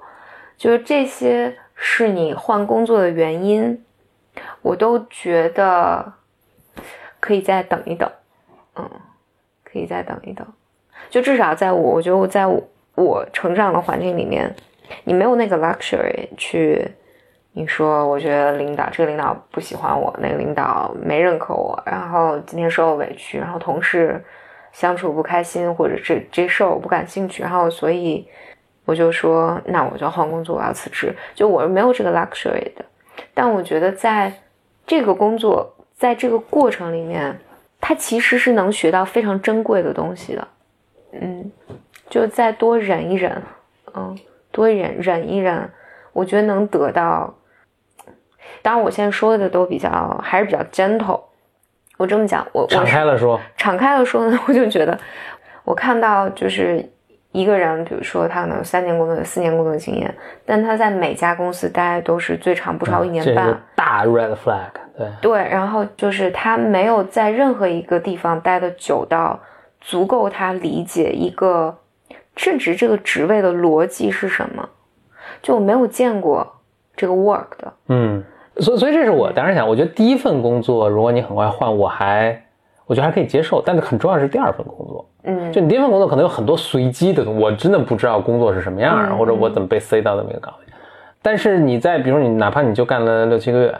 Speaker 2: 就是这些是你换工作的原因，我都觉得可以再等一等，嗯，可以再等一等。就至少在我，我觉得我在我我成长的环境里面，你没有那个 luxury 去，你说我觉得领导这个领导不喜欢我，那个领导没认可我，然后今天受了委屈，然后同事相处不开心，或者这这事儿我不感兴趣，然后所以我就说那我就换工作，我要辞职。就我是没有这个 luxury 的，但我觉得在这个工作，在这个过程里面，它其实是能学到非常珍贵的东西的。嗯，就再多忍一忍，嗯，多忍忍一忍，我觉得能得到。当然，我现在说的都比较还是比较 gentle。我这么讲，我我
Speaker 1: 敞开了说，
Speaker 2: 敞开了说呢，我就觉得，我看到就是一个人，比如说他可能有三年工作、四年工作经验，但他在每家公司待都是最长不超过一年半，
Speaker 1: 大 red flag，对，
Speaker 2: 对，然后就是他没有在任何一个地方待的久到足够他理解一个正职这个职位的逻辑是什么，就我没有见过这个 work 的，
Speaker 1: 嗯，所以所以这是我当时想，我觉得第一份工作，如果你很快换，我还我觉得还可以接受，但是很重要的是第二份工作，
Speaker 2: 嗯，
Speaker 1: 就你第一份工作可能有很多随机的，我真的不知道工作是什么样，
Speaker 2: 嗯
Speaker 1: 或者我怎么被塞到那么一个岗位。但是你在比如你哪怕你就干了六七个月，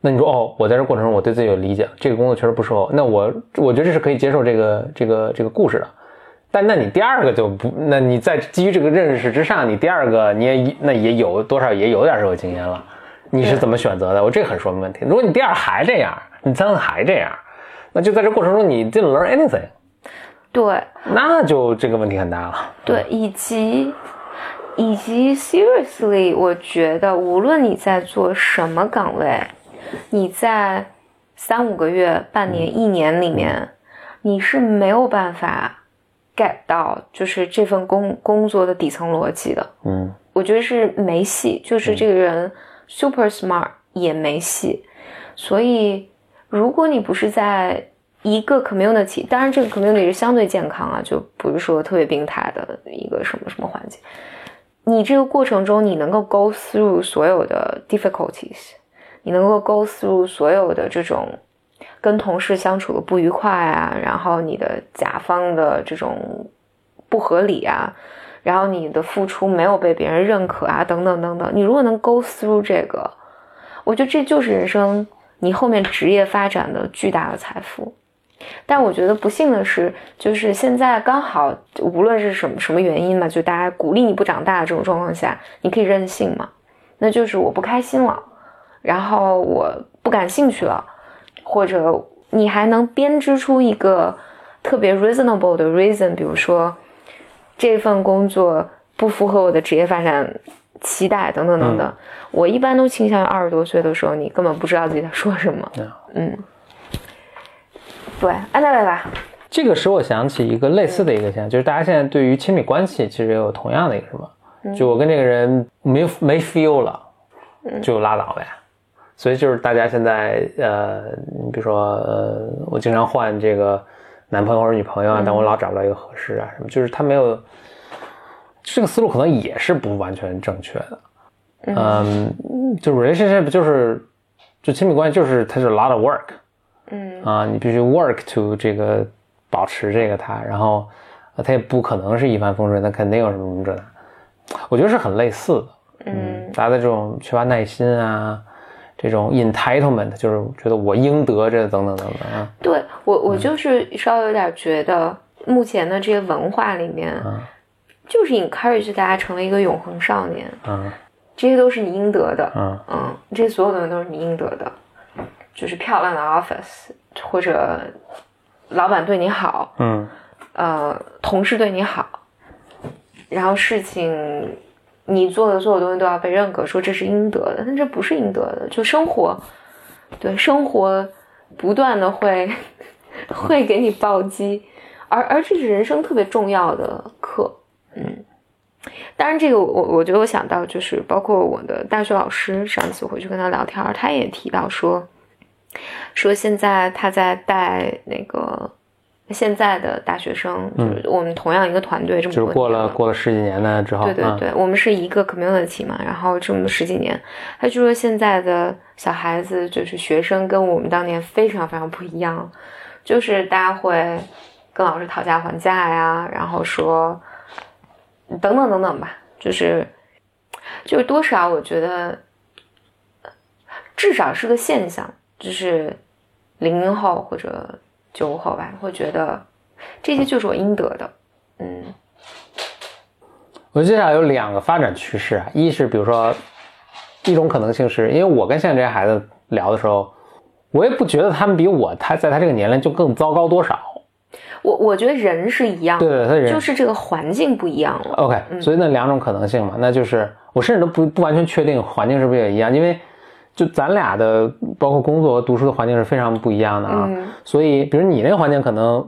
Speaker 1: 那你说哦，我在这过程中我对自己有理解了，这个工作确实不适合我，那我我觉得这是可以接受这个这个这个故事的。但那你第二个就不，那你在基于这个认识之上，你第二个你也那也有多少也有点社会经验了，你是怎么选择的？我这个很说明问题。如果你第二还这样，你三个还这样，那就在这过程中你 didn't learn anything，
Speaker 2: 对
Speaker 1: 那就这个问题很大了。
Speaker 2: 对，以及以及 seriously，我觉得无论你在做什么岗位，你在三五个月、半年、一年里面，你是没有办法 get 到就是这份工工作的底层逻辑的。
Speaker 1: 嗯
Speaker 2: 我觉得是没戏，就是这个人 super smart 也没戏。所以，如果你不是在一个 community，当然这个 community 是相对健康啊，就不是说特别病态的一个什么什么环境。你这个过程中，你能够 go through 所有的 difficulties，你能够 go through 所有的这种跟同事相处的不愉快啊，然后你的甲方的这种不合理啊，然后你的付出没有被别人认可啊，等等等等。你如果能 go through 这个，我觉得这就是人生你后面职业发展的巨大的财富。但我觉得不幸的是，就是现在刚好，无论是什么什么原因嘛，就大家鼓励你不长大的这种状况下，你可以任性嘛。那就是我不开心了，然后我不感兴趣了，或者你还能编织出一个特别 reasonable 的 reason，比如说这份工作不符合我的职业发展期待等等等等。我一般都倾向于二十多岁的时候，你根本不知道自己在说什么。嗯，对，安娜贝吧。
Speaker 1: 这个使我想起一个类似的一个现象，就是大家现在对于亲密关系其实也有同样的一个什么，就我跟这个人没没 feel 了，就拉倒呗。所以就是大家现在呃，你比如说呃，我经常换这个男朋友或者女朋友啊，但我老找不到一个合适啊什么，就是他没有这个思路可能也是不完全正确的。嗯，就 relationship 就是就亲密关系就是它是 a lot of work。
Speaker 2: 嗯
Speaker 1: 啊，你必须 work to 这个保持这个它，然后它，也不可能是一帆风顺，它肯定有什么什么这那。我觉得是很类似的，嗯，大家的这种缺乏耐心啊，这种 entitlement，就是觉得我应得这等等等等啊。
Speaker 2: 对我，我就是稍微有点觉得，目前的这些文化里面，就是 encourage 大家成为一个永恒少年，嗯，这些都是你应得的，嗯嗯，这些所有东西都是你应得的，就是漂亮的 office 或者老板对你好，嗯。呃，同事对你好，然后事情你做的所有东西都要被认可，说这是应得的，但这不是应得的。就生活，对生活不断的会 会给你暴击，而而这是人生特别重要的课。嗯，当然这个我我觉得我想到就是包括我的大学老师，上次回去跟他聊天，他也提到说说现在他在带那个。现在的大学生，就是我们同样一个团队，这么
Speaker 1: 就是过了过了十几年呢之后，
Speaker 2: 对对对，我们是一个 community 嘛，然后这么十几年，他就说现在的小孩子就是学生跟我们当年非常非常不一样，就是大家会跟老师讨价还价呀，然后说等等等等吧，就是就是多少我觉得至少是个现象，就是零零后或者。九五后吧，会觉得这些就是我应得的。嗯，
Speaker 1: 我接下来有两个发展趋势啊，一是比如说一种可能性是，因为我跟现在这些孩子聊的时候，我也不觉得他们比我他在他这个年龄就更糟糕多少。
Speaker 2: 我我觉得人是一样，
Speaker 1: 对对，他人
Speaker 2: 就是这个环境不一样了。
Speaker 1: OK，所以那两种可能性嘛，那就是我甚至都不不完全确定环境是不是也一样，因为。就咱俩的，包括工作和读书的环境是非常不一样的啊，所以，比如你那个环境可能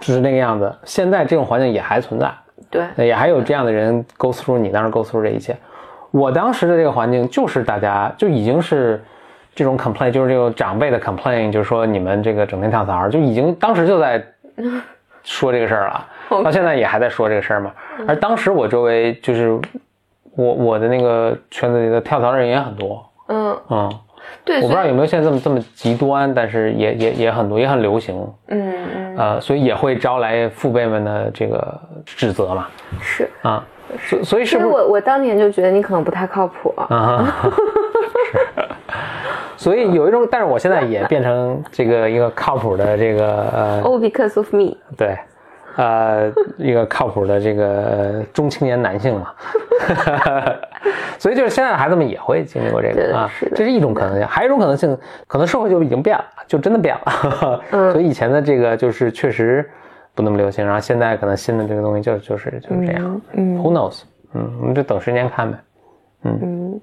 Speaker 1: 就是那个样子，现在这种环境也还存在，
Speaker 2: 对，
Speaker 1: 也还有这样的人 go through 你当时 go through 这一切。我当时的这个环境就是大家就已经是这种 complain，就是这种长辈的 complain，就是说你们这个整天跳槽，就已经当时就在 说这个事儿了，到现在也还在说这个事儿嘛。而当时我周围就是我我的那个圈子里的跳槽的人也很多。嗯嗯，
Speaker 2: 对，
Speaker 1: 我不知道有没有现在这么这么极端，但是也也也很多，也很流行。嗯嗯，呃，所以也会招来父辈们的这个指责嘛。
Speaker 2: 是
Speaker 1: 啊，所所以是
Speaker 2: 不是我我当年就觉得你可能不太靠谱啊。
Speaker 1: 是，所以有一种，但是我现在也变成这个一个靠谱的这个呃。
Speaker 2: Oh, because of me。
Speaker 1: 对。呃，一个靠谱的这个中青年男性嘛，所以就是现在的孩子们也会经历过这个啊，这是一种可能性，还有一种可能性，可能社会就已经变了，就真的变了。所以以前的这个就是确实不那么流行，然后现在可能新的这个东西就就是就是这样。嗯，Who knows？嗯，我们就等时间看呗。嗯嗯，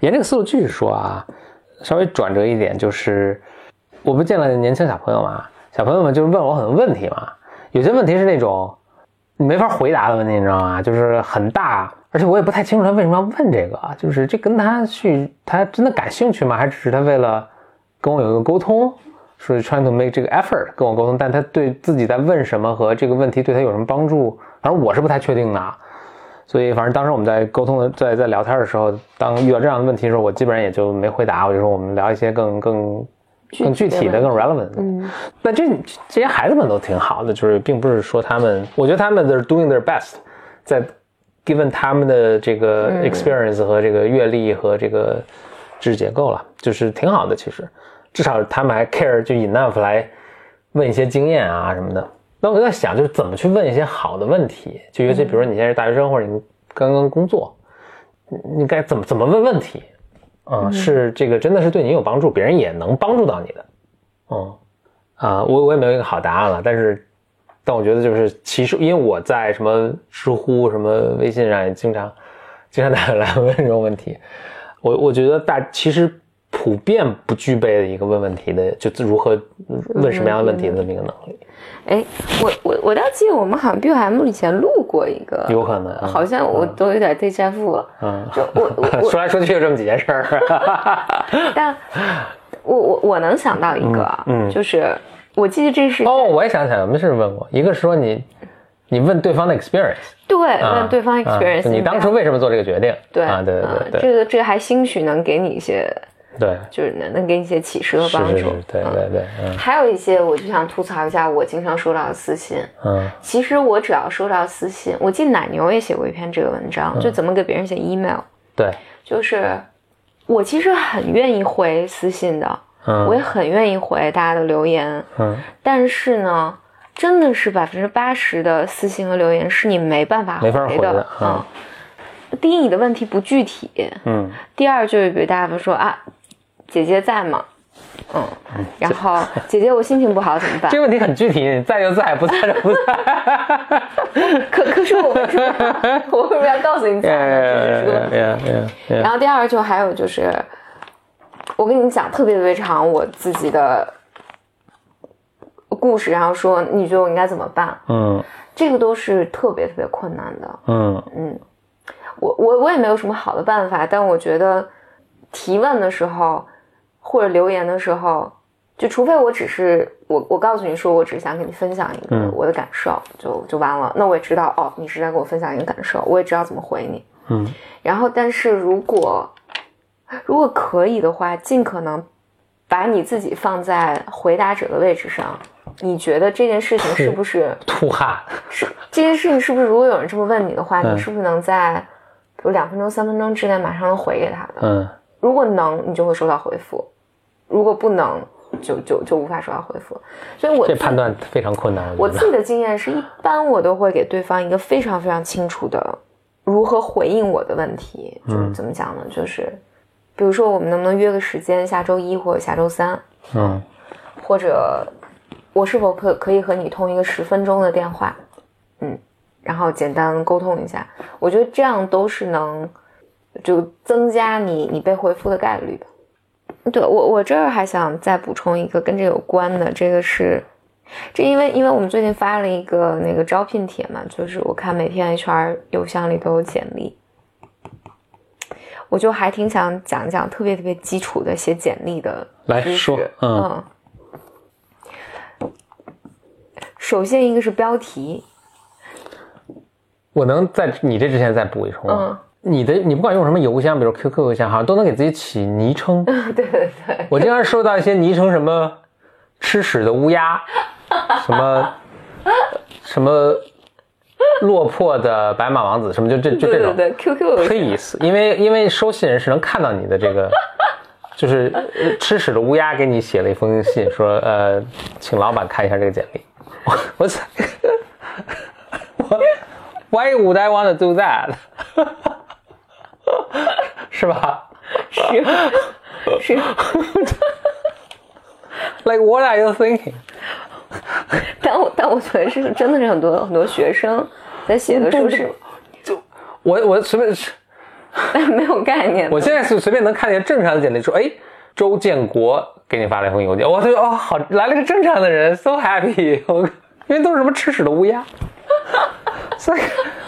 Speaker 1: 沿这个思路继续说啊，稍微转折一点，就是我不见了年轻小朋友嘛，小朋友们就是问我很多问题嘛。有些问题是那种你没法回答的问题，你知道吗？就是很大，而且我也不太清楚他为什么要问这个啊。就是这跟他去，他真的感兴趣吗？还只是他为了跟我有一个沟通，说 trying to make 这个 effort 跟我沟通？但他对自己在问什么和这个问题对他有什么帮助？反正我是不太确定的。所以，反正当时我们在沟通的，在在聊天的时候，当遇到这样的问题的时候，我基本上也就没回答。我就说我们聊一些更更。更具体的、更 relevant。嗯，但这这些孩子们都挺好的，就是并不是说他们，我觉得他们 they're doing their best，在 given 他们的这个 experience 和这个阅历和这个知识结构了，就是挺好的。其实，至少他们还 care 就 enough 来问一些经验啊什么的。那我在想，就是怎么去问一些好的问题，就尤其比如说你现在是大学生或者你刚刚工作，你该怎么怎么问问题？嗯，是这个真的是对你有帮助，别人也能帮助到你的。嗯，啊，我我也没有一个好答案了，但是，但我觉得就是其实，因为我在什么知乎、什么微信上也经常，经常大家来问这种问题，我我觉得大其实普遍不具备的一个问问题的，就如何问什么样的问题的这么一个能力。
Speaker 2: 哎，我我我倒记得我们好像 B M 以前录过一个，
Speaker 1: 有可能，
Speaker 2: 好像我都有点 deja vu 了。嗯，就我
Speaker 1: 我 说来说去就这么几件事儿。
Speaker 2: 但，我我我能想到一个，嗯，就是我记得这是
Speaker 1: 哦，我也想起来，我们是问过，一个说你你问对方的 experience，
Speaker 2: 对，问对方 experience，
Speaker 1: 你当初为什么做这个决定？
Speaker 2: 对
Speaker 1: 啊，对对对对，
Speaker 2: 这个这个还兴许能给你一些
Speaker 1: 对，
Speaker 2: 就是能能给你一些启示和帮助。
Speaker 1: 是是是，对
Speaker 2: 嗯
Speaker 1: 对对，嗯。
Speaker 2: 还有一些，我就想吐槽一下我经常收到的私信。
Speaker 1: 嗯。
Speaker 2: 其实我只要收到私信，我记得奶牛也写过一篇这个文章，就怎么给别人写 email，
Speaker 1: 对，
Speaker 2: 就是我其实很愿意回私信的，
Speaker 1: 嗯
Speaker 2: 我也很愿意回大家的留言，
Speaker 1: 嗯
Speaker 2: 但是呢，真的是百分之八十的私信和留言是你没办法
Speaker 1: 回
Speaker 2: 的
Speaker 1: 的嗯
Speaker 2: 啊。第一，你的问题不具体；
Speaker 1: 嗯
Speaker 2: 第二，就是比如大家说啊，姐姐在吗？嗯，然后姐姐我心情不好怎么办
Speaker 1: 这？个问题很具体，你在就在，不在就不在。
Speaker 2: 可可是我为什么我为什么要告诉你在呢？这是个问题。
Speaker 1: 呀呀
Speaker 2: 然后第二就还有就是，我跟你讲特别特别长我自己的故事，然后说你觉得我应该怎么办？
Speaker 1: 嗯
Speaker 2: 这个都是特别特别困难的。
Speaker 1: 嗯
Speaker 2: 我我我也没有什么好的办法，但我觉得提问的时候或者留言的时候，就除非我只是我我告诉你说我只是想跟你分享一个
Speaker 1: 嗯
Speaker 2: 我的感受，就就完了。那我也知道哦，你是在跟我分享一个感受，我也知道怎么回你。
Speaker 1: 嗯
Speaker 2: 然后，但是如果如果可以的话，尽可能把你自己放在回答者的位置上。你觉得这件事情是不是
Speaker 1: 吐哈。
Speaker 2: 是这件事情是不是？如果有人这么问你的话，
Speaker 1: 嗯
Speaker 2: 你是不是能在比如两分钟、三分钟之内马上能回给他的？
Speaker 1: 嗯
Speaker 2: 如果能，你就会收到回复；如果不能，就就就无法收到回复。所以我
Speaker 1: 这判断非常困难。我
Speaker 2: 自己的经验是一般我都会给对方一个非常非常清楚的如何回应我的问题。就是怎么讲呢？就是比如说我们能不能约个时间，下周一或者下周三，
Speaker 1: 嗯
Speaker 2: 或者我是否可可以和你通一个十分钟的电话，嗯，然后简单沟通一下。我觉得这样都是能就增加你你被回复的概率的。对我我这儿还想再补充一个跟这有关的，这个是这因为因为我们最近发了一个那个招聘帖嘛，就是我看每天 HR 邮箱里都有简历。我就还挺想讲讲特别特别基础的写简历的
Speaker 1: 来说嗯
Speaker 2: 嗯，首先一个是标题，
Speaker 1: 我能在你这之前再补一充吗？
Speaker 2: 嗯
Speaker 1: 你的你不管用什么邮箱，比如 QQ 邮箱，好像都能给自己起昵称。
Speaker 2: 对对对，
Speaker 1: 我经常收到一些昵称，什么吃屎的乌鸦，什么什么 落魄的白马王子，什么就这就这种。
Speaker 2: 对对对，QQ
Speaker 1: Please，因为因为收信人是能看到你的这个，就是呃吃屎的乌鸦给你写了一封信，说呃，请老板看一下这个简历。我我操，我 Why would I want to do that？是吧
Speaker 2: 是是？
Speaker 1: Like what are you thinking？
Speaker 2: 但我但我觉得是真的是很多很多学生在写的时候是
Speaker 1: 我我随便，
Speaker 2: 没有概念。
Speaker 1: 我现在是随便能看见正常的简历，说哎，周建国给你发了一封邮件，我就哦好来了个正常的人，so happy，因为都是什么吃屎的乌鸦，所以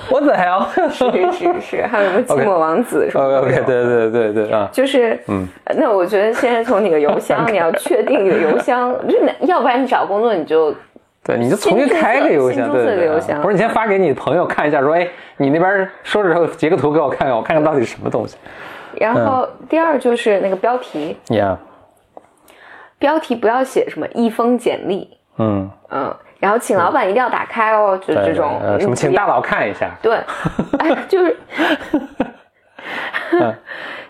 Speaker 1: 我 the hell？
Speaker 2: 是是是，还有什么 寂寞王子什么
Speaker 1: OK
Speaker 2: 的
Speaker 1: OK，对对对对啊，
Speaker 2: 就是，嗯，那我觉得现在从你的邮箱，你要确定你的邮箱，就要不然你找工作你就
Speaker 1: 对，你就重新开个邮箱，对对对啊
Speaker 2: 新注册个邮箱。
Speaker 1: 不是你先发给你朋友看一下，说哎，你那边说着之后截个图给我看看，我看看到底是什么东西。
Speaker 2: 然后第二就是那个标题
Speaker 1: ，Yeah，
Speaker 2: 标题不要写什么一封简历，
Speaker 1: 嗯，
Speaker 2: 嗯，然后请老板一定要打开哦，就这种
Speaker 1: 呃什么，请大佬看一下，
Speaker 2: 对，哎，就是，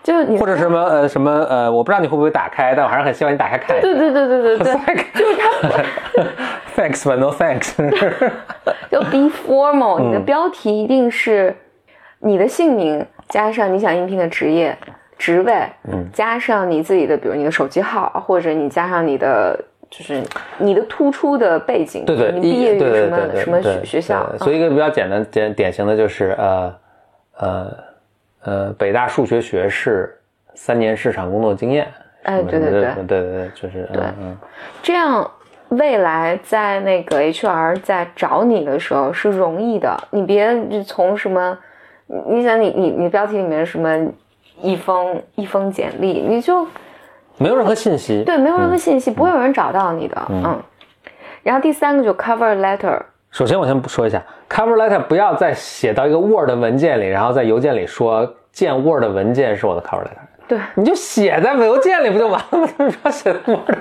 Speaker 2: 就是你
Speaker 1: 或者什么呃什么呃，我不知道你会不会打开，但我还是很希望你打开看一下。
Speaker 2: 对对对对对对，就是他
Speaker 1: Thanks but no thanks。
Speaker 2: 就 be formal，你的
Speaker 1: 嗯
Speaker 2: 标题一定是你的姓名加上你想应聘的职业、职位，
Speaker 1: 嗯。
Speaker 2: 加上你自己的，比如你的手机号，或者你加上你的就是你的突出的背景，
Speaker 1: 对对，
Speaker 2: 你毕业于什么什么学学校，
Speaker 1: 所以一个比较简单简典型的就是呃呃呃北大数学学士，三年市场工作经验。
Speaker 2: 哎对对对
Speaker 1: 对对对，就是
Speaker 2: 对这样未来在那个 HR 在找你的时候是容易的，你别就从什么，你你想你你你标题里面什么一封一封简历，你就
Speaker 1: 没有任何信息。
Speaker 2: 对没有任何信息，不会有人找到你的，嗯。然后第三个就 cover letter，
Speaker 1: 首先我先说一下，cover letter 不要再写到一个 Word 文件里，然后在邮件里说见 Word 文件是我的 cover letter。
Speaker 2: 对
Speaker 1: 你就写在邮件里不就完了吗？为什么要写在 Word？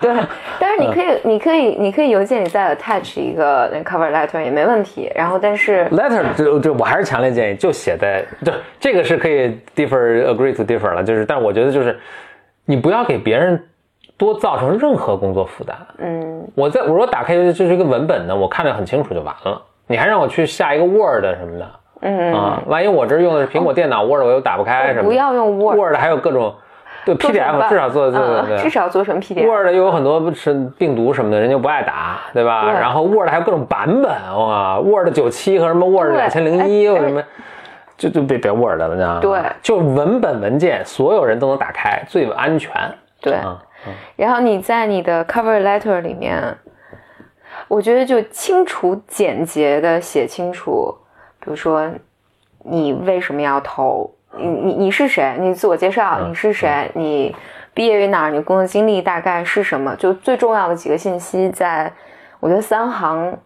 Speaker 2: 对，但是你可以，
Speaker 1: 嗯
Speaker 2: 你可以，你可以邮件里再 attach 一个那 cover letter 也没问题。然后，但是
Speaker 1: letter 这这我还是强烈建议就写在对这个是可以 differ agree to differ 了，就是但是我觉得就是你不要给别人多造成任何工作负担。
Speaker 2: 嗯，
Speaker 1: 我在我说打开这是一个文本呢，我看着很清楚就完了。你还让我去下一个 Word 什么的，
Speaker 2: 嗯
Speaker 1: 啊，万一我这用的是苹果电脑 Word 我又打不开什么的，
Speaker 2: 不要用 Word
Speaker 1: Word 还有各种对 PDF 至少做做
Speaker 2: 嗯
Speaker 1: 对对，
Speaker 2: 至少做成 PDF。
Speaker 1: Word 又有很多是病毒什么的，人家不爱打，对吧？
Speaker 2: 对
Speaker 1: 然后 Word 还有各种版本哇，Word 九七和什么 Word 两千零一
Speaker 2: 哎
Speaker 1: 或什么，就就别别 Word 了，你知道吗？
Speaker 2: 对
Speaker 1: 就文本文件，所有人都能打开，最安全。
Speaker 2: 对，
Speaker 1: 啊，
Speaker 2: 然后你在你的 cover letter 里面，我觉得就清楚简洁的写清楚，比如说你为什么要投，你你你是谁，你自我介绍，
Speaker 1: 嗯
Speaker 2: 你是谁，你毕业于哪儿，你工作经历大概是什么，就最重要的几个信息在，我觉得三行，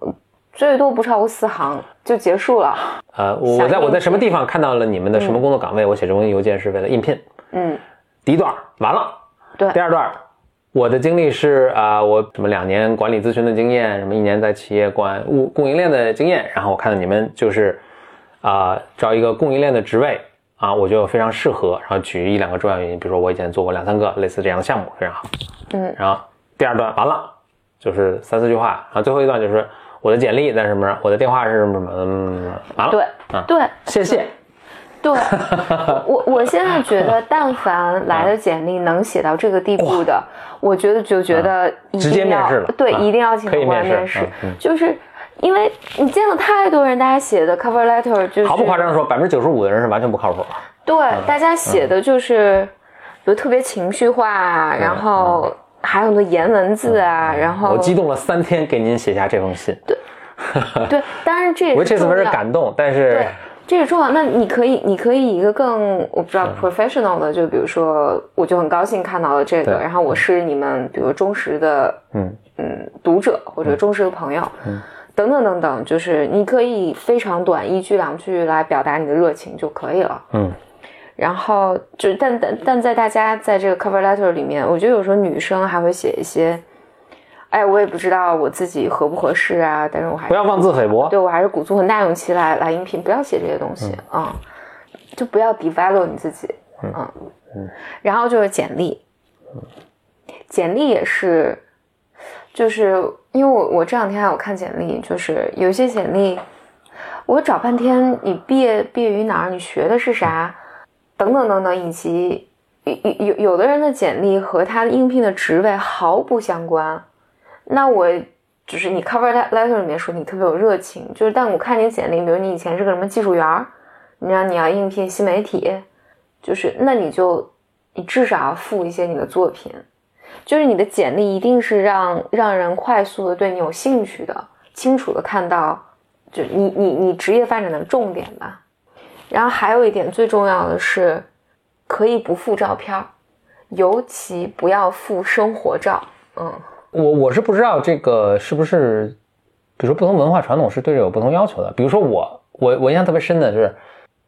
Speaker 2: 最多不超过四行就结束了。
Speaker 1: 呃，我我在我在什么地方看到了你们的什么工作岗位？我写这封邮件是为了应聘。
Speaker 2: 嗯，
Speaker 1: 第一段完了，
Speaker 2: 对
Speaker 1: 第二段，我的经历是啊、我什么两年管理咨询的经验，什么一年在企业管物供应链的经验，然后我看到你们就是啊、招一个供应链的职位啊，我觉得我非常适合，然后举一两个重要原因，比如说我以前做过两三个类似这样的项目，非常好。
Speaker 2: 嗯，
Speaker 1: 然后第二段完了，就是三四句话，然后最后一段就是我的简历在什么，我的电话是什么什么，嗯，完了，
Speaker 2: 对
Speaker 1: 啊，
Speaker 2: 对。
Speaker 1: 谢谢。
Speaker 2: 对，我我现在觉得，但凡来的简历能写到这个地步的，我觉得就觉得一
Speaker 1: 直接
Speaker 2: 定要
Speaker 1: 面试了
Speaker 2: 对，
Speaker 1: 啊
Speaker 2: 一定要请过来
Speaker 1: 面试
Speaker 2: 就是因为你见了太多人，大家写的 cover letter 就是
Speaker 1: 毫不夸张地说，百分之九十五的人是完全不靠谱。
Speaker 2: 对，大家写的就是，比如特别情绪化，然后还有很多颜文字啊，然后
Speaker 1: 我激动了三天给您写下这封信。
Speaker 2: 对，对当然这也是
Speaker 1: 我
Speaker 2: 这
Speaker 1: 次
Speaker 2: 不是。
Speaker 1: 感动，但是
Speaker 2: 对，这是重要。那你可以，你可以以一个更我不知道 professional 的，就比如说，我就很高兴看到了这个，然后我是你们比如忠实的
Speaker 1: 嗯。
Speaker 2: 嗯读者或者忠实的朋友，等等等等，就是你可以非常短一句两句来表达你的热情就可以了。
Speaker 1: 嗯
Speaker 2: 然后就但但但在大家在这个 cover letter 里面，我觉得有时候女生还会写一些，哎，我也不知道我自己合不合适啊，但是我还
Speaker 1: 不要妄自菲薄。
Speaker 2: 对我还是鼓足很大勇气来来应聘，不要写这些东西啊、就不要 develop 你自己，嗯然后就是简历，简历也是，就是因为我我这两天还有看简历，就是有一些简历，我找半天，你毕业毕业于哪儿，你学的是啥，等等等等，以及有有有的人的简历和他应聘的职位毫不相关，那我就是你 cover letter 里面说你特别有热情，就是但我看你简历，比如你以前是个什么技术员儿，你让你要应聘新媒体，就是那你就你至少要附一些你的作品，就是你的简历一定是让让人快速的对你有兴趣的，清楚的看到，就你你你职业发展的重点吧。然后还有一点最重要的是，可以不附照片儿，尤其不要附生活照。嗯。
Speaker 1: 我我是不知道这个是不是，比如说不同文化传统是对这有不同要求的。比如说我我我印象特别深的就是，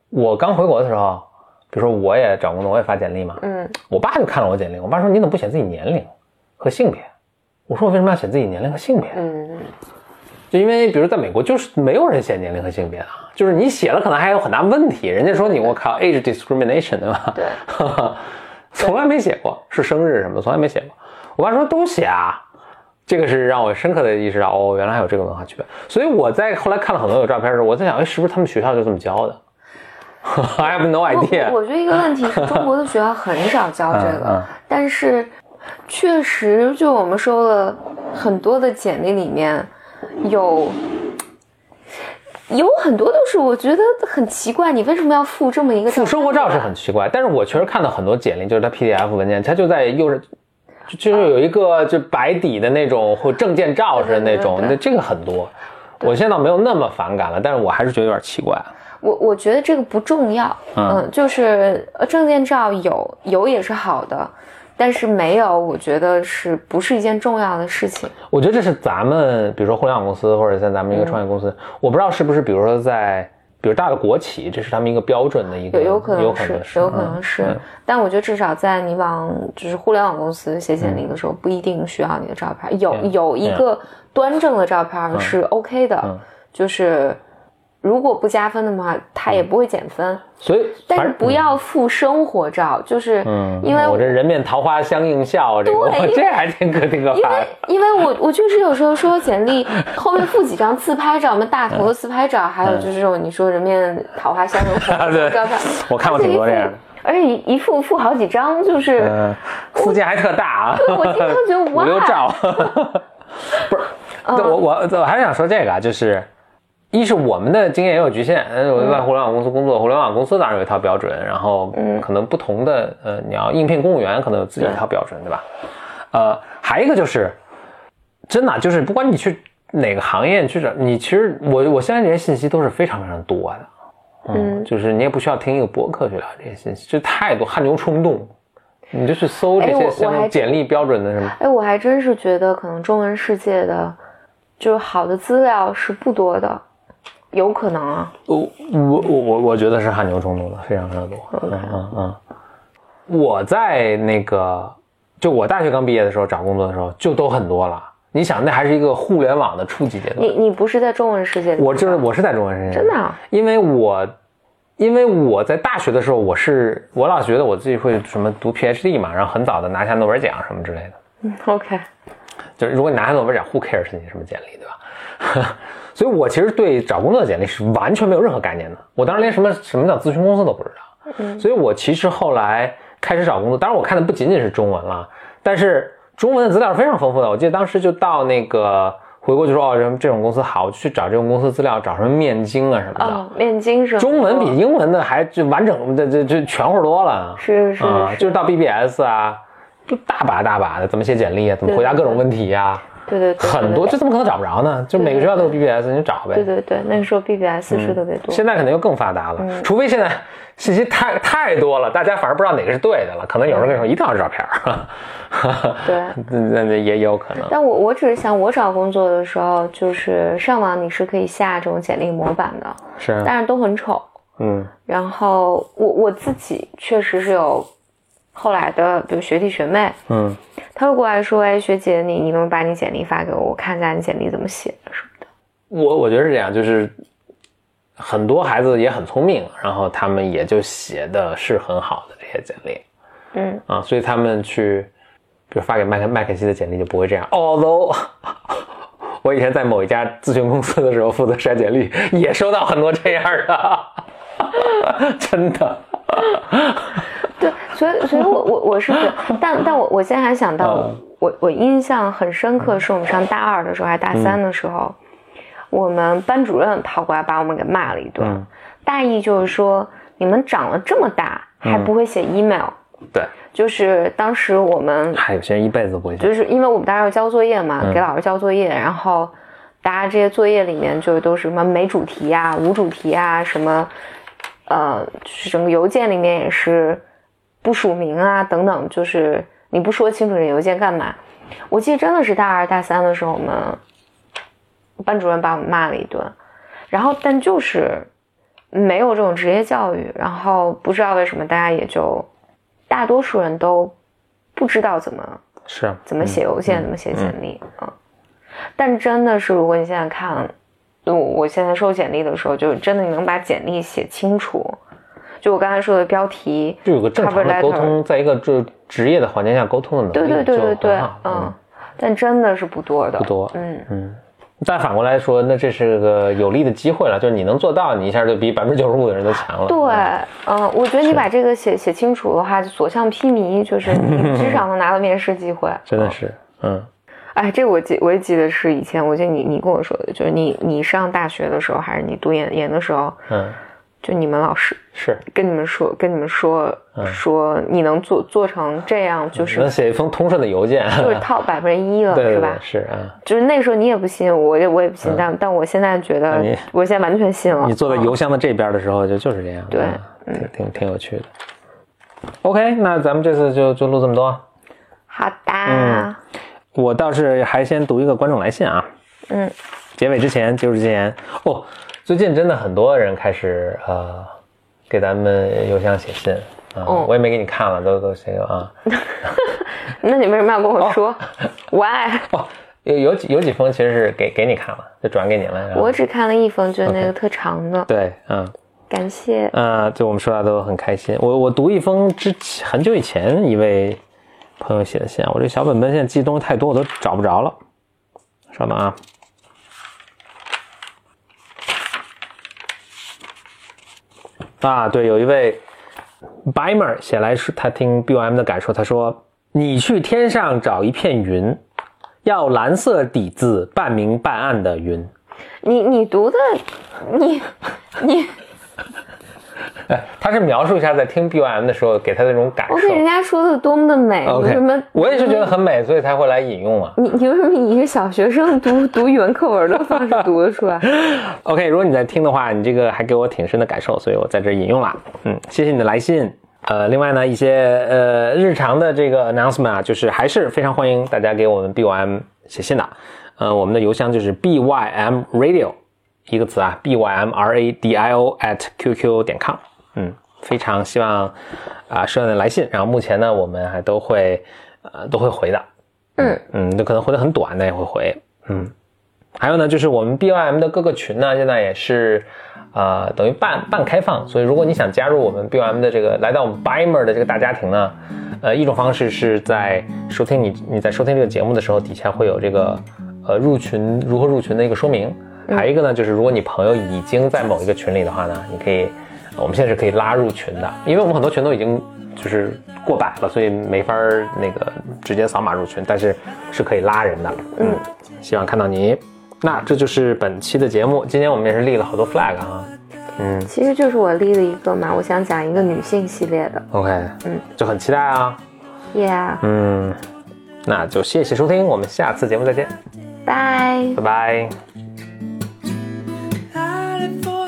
Speaker 1: 我刚回国的时候，比如说我也找工作，我也发简历嘛，
Speaker 2: 嗯
Speaker 1: 我爸就看了我简历，我爸说你怎么不写自己年龄和性别？我说我为什么要写自己年龄和性别？
Speaker 2: 嗯，
Speaker 1: 就因为比如在美国就是没有人写年龄和性别啊，就是你写了可能还有很大问题，人家说你我靠 age discrimination 对吧？
Speaker 2: 对，
Speaker 1: 从来没写过是生日什么的，从来没写过。我爸说都写啊，这个是让我深刻的意识到哦，原来还有这个文化区别。所以我在后来看了很多有照片的时候，我在想，哎，是不是他们学校就这么教的？I have no idea。
Speaker 2: 我觉得一个问题是中国的学校很少教这个，
Speaker 1: 嗯嗯
Speaker 2: 但是确实就我们说了很多的简历里面有。有很多都是我觉得很奇怪，你为什么要附这么一个
Speaker 1: 附生活照是很奇怪，但是我确实看到很多简历，就是它 PDF 文件，它就在右上，就就是有一个就白底的那种或证件照似的那种，那这个很多。我现在倒没有那么反感了，但是我还是觉得有点奇怪。
Speaker 2: 我我觉得这个不重要，
Speaker 1: 嗯
Speaker 2: 嗯，就是呃证件照有有也是好的，但是没有，我觉得是不是一件重要的事情？
Speaker 1: 我觉得这是咱们，比如说互联网公司或者在咱们一个创业公司，我不知道是不是，比如说在比如大的国企，这是他们一个标准的一个，
Speaker 2: 有有可能是，有可能是。
Speaker 1: 嗯
Speaker 2: 但我觉得至少在你往就是互联网公司写简历的时候，不一定需要你的照片。有有一个端正的照片是 OK 的，
Speaker 1: 嗯
Speaker 2: 就是如果不加分的话，它也不会减分。
Speaker 1: 所以
Speaker 2: 但是不要附生活照，就是
Speaker 1: 嗯，
Speaker 2: 因为
Speaker 1: 我这人面桃花相映笑，这个
Speaker 2: 对。
Speaker 1: 这还挺可挺可
Speaker 2: 因为
Speaker 1: 怕的。
Speaker 2: 因为我我确实有时候说简历后面附几张自拍照，我们大头的自拍照，还有就是这种你说人面桃花相映红
Speaker 1: 对
Speaker 2: 照片，
Speaker 1: 我看过挺多这样的，
Speaker 2: 而且一一附附好几张，就是、
Speaker 1: 嗯，附件还特大啊，
Speaker 2: 我经常觉得
Speaker 1: 五六
Speaker 2: 哇
Speaker 1: 兆，不是，
Speaker 2: 嗯。
Speaker 1: 我我我还是想说这个啊，就是。一是我们的经验也有局限，呃我在互联网公司工作，互联网公司当然有一套标准，然后
Speaker 2: 嗯。
Speaker 1: 可能不同的呃，你要应聘公务员可能有自己一套标准，对吧？呃，还一个就是，真的啊就是不管你去哪个行业去找，你其实我我现在这些信息都是非常非常多的，嗯，就是你也不需要听一个博客去了解这些信息，就太多汗牛充栋，你就去搜这些像简历标准的什么，
Speaker 2: 哎，我还真是觉得可能中文世界的就是好的资料是不多的，有可能啊。
Speaker 1: 我我我我我觉得是汗牛充栋的，非常非常多。嗯嗯嗯。我在那个，就我大学刚毕业的时候找工作的时候，就都很多了。你想，那还是一个互联网的初级阶段
Speaker 2: 你。你不是在中文世界里？
Speaker 1: 我就是我是在中文世界，
Speaker 2: 真的啊
Speaker 1: 因为我因为我在大学的时候，我是我老觉得我自己会什么读 PhD 嘛，然后很早的拿下诺贝尔奖什么之类的。
Speaker 2: OK，
Speaker 1: 就是如果你拿下诺贝尔奖，Who cares 你什么简历，对吧？所以我其实对找工作的简历是完全没有任何概念的。我当时连什么什么叫咨询公司都不知道。
Speaker 2: 嗯
Speaker 1: 所以我其实后来开始找工作，当然我看的不仅仅是中文了，但是中文的资料是非常丰富的。我记得当时就到那个回国就说哦，这这种公司好，去找这种公司资料，找什么面经啊什么的。
Speaker 2: 哦，面经是
Speaker 1: 中文比英文的还就完整的这这全乎多了。
Speaker 2: 是是
Speaker 1: 啊、
Speaker 2: 是，
Speaker 1: 就是到 BBS 啊，就大把大把的怎么写简历啊，怎么回答各种问题呀、
Speaker 2: 对对对，
Speaker 1: 很多，
Speaker 2: 对
Speaker 1: 这怎么可能找不着呢？就每个学校都有 BBS，你找呗。
Speaker 2: 对对对，那个时候 BBS 是特别多。
Speaker 1: 现在可能又更发达了，
Speaker 2: 嗯
Speaker 1: 除非现在信息太太多了，大家反而不知道哪个是对的了。可能有人跟你说一定要是照片儿，
Speaker 2: 对，
Speaker 1: 那那也有可能。
Speaker 2: 但我我只是想，我找工作的时候，就是上网你是可以下这种简历模板的，
Speaker 1: 是，
Speaker 2: 但是都很丑。
Speaker 1: 嗯
Speaker 2: 然后我我自己确实是有后来的，比如学弟学妹，
Speaker 1: 嗯，
Speaker 2: 他会过来说：“哎，学姐，你你能把你简历发给我，我看一下你简历怎么写的什么的。
Speaker 1: 我我觉得是这样，就是很多孩子也很聪明，然后他们也就写的是很好的这些简历，
Speaker 2: 嗯
Speaker 1: 啊，所以他们去，比如发给麦克麦肯锡的简历就不会这样。Although 我以前在某一家咨询公司的时候负责筛简历，也收到很多这样的，真的。
Speaker 2: 对，所以所以我我我是觉得，但但我我现在还想到，
Speaker 1: 嗯。
Speaker 2: 我我印象很深刻，是我们上大二的时候还大三的时候，我们班主任跑过来把我们给骂了一顿，
Speaker 1: 嗯。
Speaker 2: 大意就是说你们长了这么大还不会写 email，、
Speaker 1: 对，
Speaker 2: 就是当时我们
Speaker 1: 还有些人一辈子都不会写。
Speaker 2: 就是因为我们当时要交作业嘛，
Speaker 1: 嗯。
Speaker 2: 给老师交作业，然后大家这些作业里面就都是什么没主题啊、无主题啊，什么呃，就是整个邮件里面也是不署名啊等等，就是你不说清楚这邮件干嘛？我记得真的是大二大三的时候，我们班主任把我们骂了一顿，然后但就是没有这种职业教育，然后不知道为什么大家也就大多数人都不知道怎么
Speaker 1: 是
Speaker 2: 怎么写邮件，怎么写简历啊、但真的是，如果你现在看，我我现在收简历的时候，就真的你能把简历写清楚。就我刚才说的标题，
Speaker 1: 就有个正常的沟通，在一个这职业的环境下沟通的能力，
Speaker 2: 对对对对对嗯，但真的是不多的，
Speaker 1: 不多
Speaker 2: 嗯，
Speaker 1: 嗯，但反过来说，那这是个有利的机会了，就是你能做到，你一下就比百分之九十五的人都强了。
Speaker 2: 对，嗯，我觉得你把这个写写清楚的话，就所向披靡，就是你 至少能拿到面试机会，
Speaker 1: 真的是，嗯。
Speaker 2: 哎，这我记，我也记得是以前，我记得你你跟我说的，就是你你上大学的时候，还是你读研研的时候，
Speaker 1: 嗯，
Speaker 2: 就你们老师
Speaker 1: 是。
Speaker 2: 跟你们说，跟你们说、说你能做做成这样，就是、
Speaker 1: 能写一封通顺的邮件，
Speaker 2: 就是套百分之一了，
Speaker 1: 对对对
Speaker 2: 是吧？
Speaker 1: 是啊，
Speaker 2: 就是那时候你也不信，我也我也不信，但但我现在觉得
Speaker 1: 你，
Speaker 2: 我现在完全信了。
Speaker 1: 你坐在
Speaker 2: 嗯
Speaker 1: 邮箱的这边的时候，就就是这样，
Speaker 2: 对
Speaker 1: 嗯挺挺挺有趣的。OK，那咱们这次就就录这么多。
Speaker 2: 好的，
Speaker 1: 嗯我倒是还先读一个观众来信啊。
Speaker 2: 嗯，
Speaker 1: 结尾之前，结束之前，哦，最近真的很多人开始呃给咱们邮箱写信啊，
Speaker 2: 哦
Speaker 1: 我也没给你看了，都都谁啊？
Speaker 2: 那你为什么要跟我说、Why？
Speaker 1: 哦，有有几有几封其实是给给你看了，就转给你了。
Speaker 2: 我只看了一封，就是那个特长的，
Speaker 1: 对，嗯。
Speaker 2: 感谢。
Speaker 1: 呃，就我们说到都很开心。我我读一封之前很久以前一位朋友写的信啊，我这小本本现在记东西太多，我都找不着了。稍等啊。啊，对，有一位 Bimer 写来说他听 BOM 的感受，他说：“你去天上找一片云，要蓝色底字，半明半暗的云。”
Speaker 2: 你你读的，你你，
Speaker 1: 哎，他是描述一下在听 BOM 的时候给他的那种感受。
Speaker 2: 我给人家说的多么的美为什么？
Speaker 1: 我也是觉得很美，所以才会来引用嘛。
Speaker 2: 你你为什么以一个小学生读 读语文课文的方式读得出来
Speaker 1: ？OK，如果你在听的话，你这个还给我挺深的感受，所以我在这引用了。嗯，谢谢你的来信。呃，另外呢，一些呃日常的这个 announcement 啊，就是还是非常欢迎大家给我们 BOM 写信的。呃，我们的邮箱就是 bym radio 一个词啊，bym r a d i o at qq 点 com。嗯，非常希望啊收到你的来信，然后目前呢，我们还都会呃都会回的。
Speaker 2: 嗯
Speaker 1: 嗯，就可能回的很短但也会回。嗯，还有呢，就是我们 BOM 的各个群呢，现在也是呃等于半半开放，所以如果你想加入我们 BOM 的这个来到我们 Bimer 的这个大家庭呢，呃，一种方式是在收听你你在收听这个节目的时候，底下会有这个呃入群如何入群的一个说明。还有一个呢，就是如果你朋友已经在某一个群里的话呢，你可以，我们现在是可以拉入群的，因为我们很多群都已经就是过百了，所以没法儿那个直接扫码入群，但是是可以拉人的。嗯，希望看到你。那这就是本期的节目，今天我们也是立了好多 flag 啊。嗯
Speaker 2: 其实就是我立了一个嘛，我想讲一个女性系列的
Speaker 1: ，OK，
Speaker 2: 嗯，
Speaker 1: 就很期待啊。
Speaker 2: ，Yeah，
Speaker 1: 嗯，那就谢谢收听，我们下次节目再见，
Speaker 2: 拜。
Speaker 1: 拜拜。
Speaker 3: For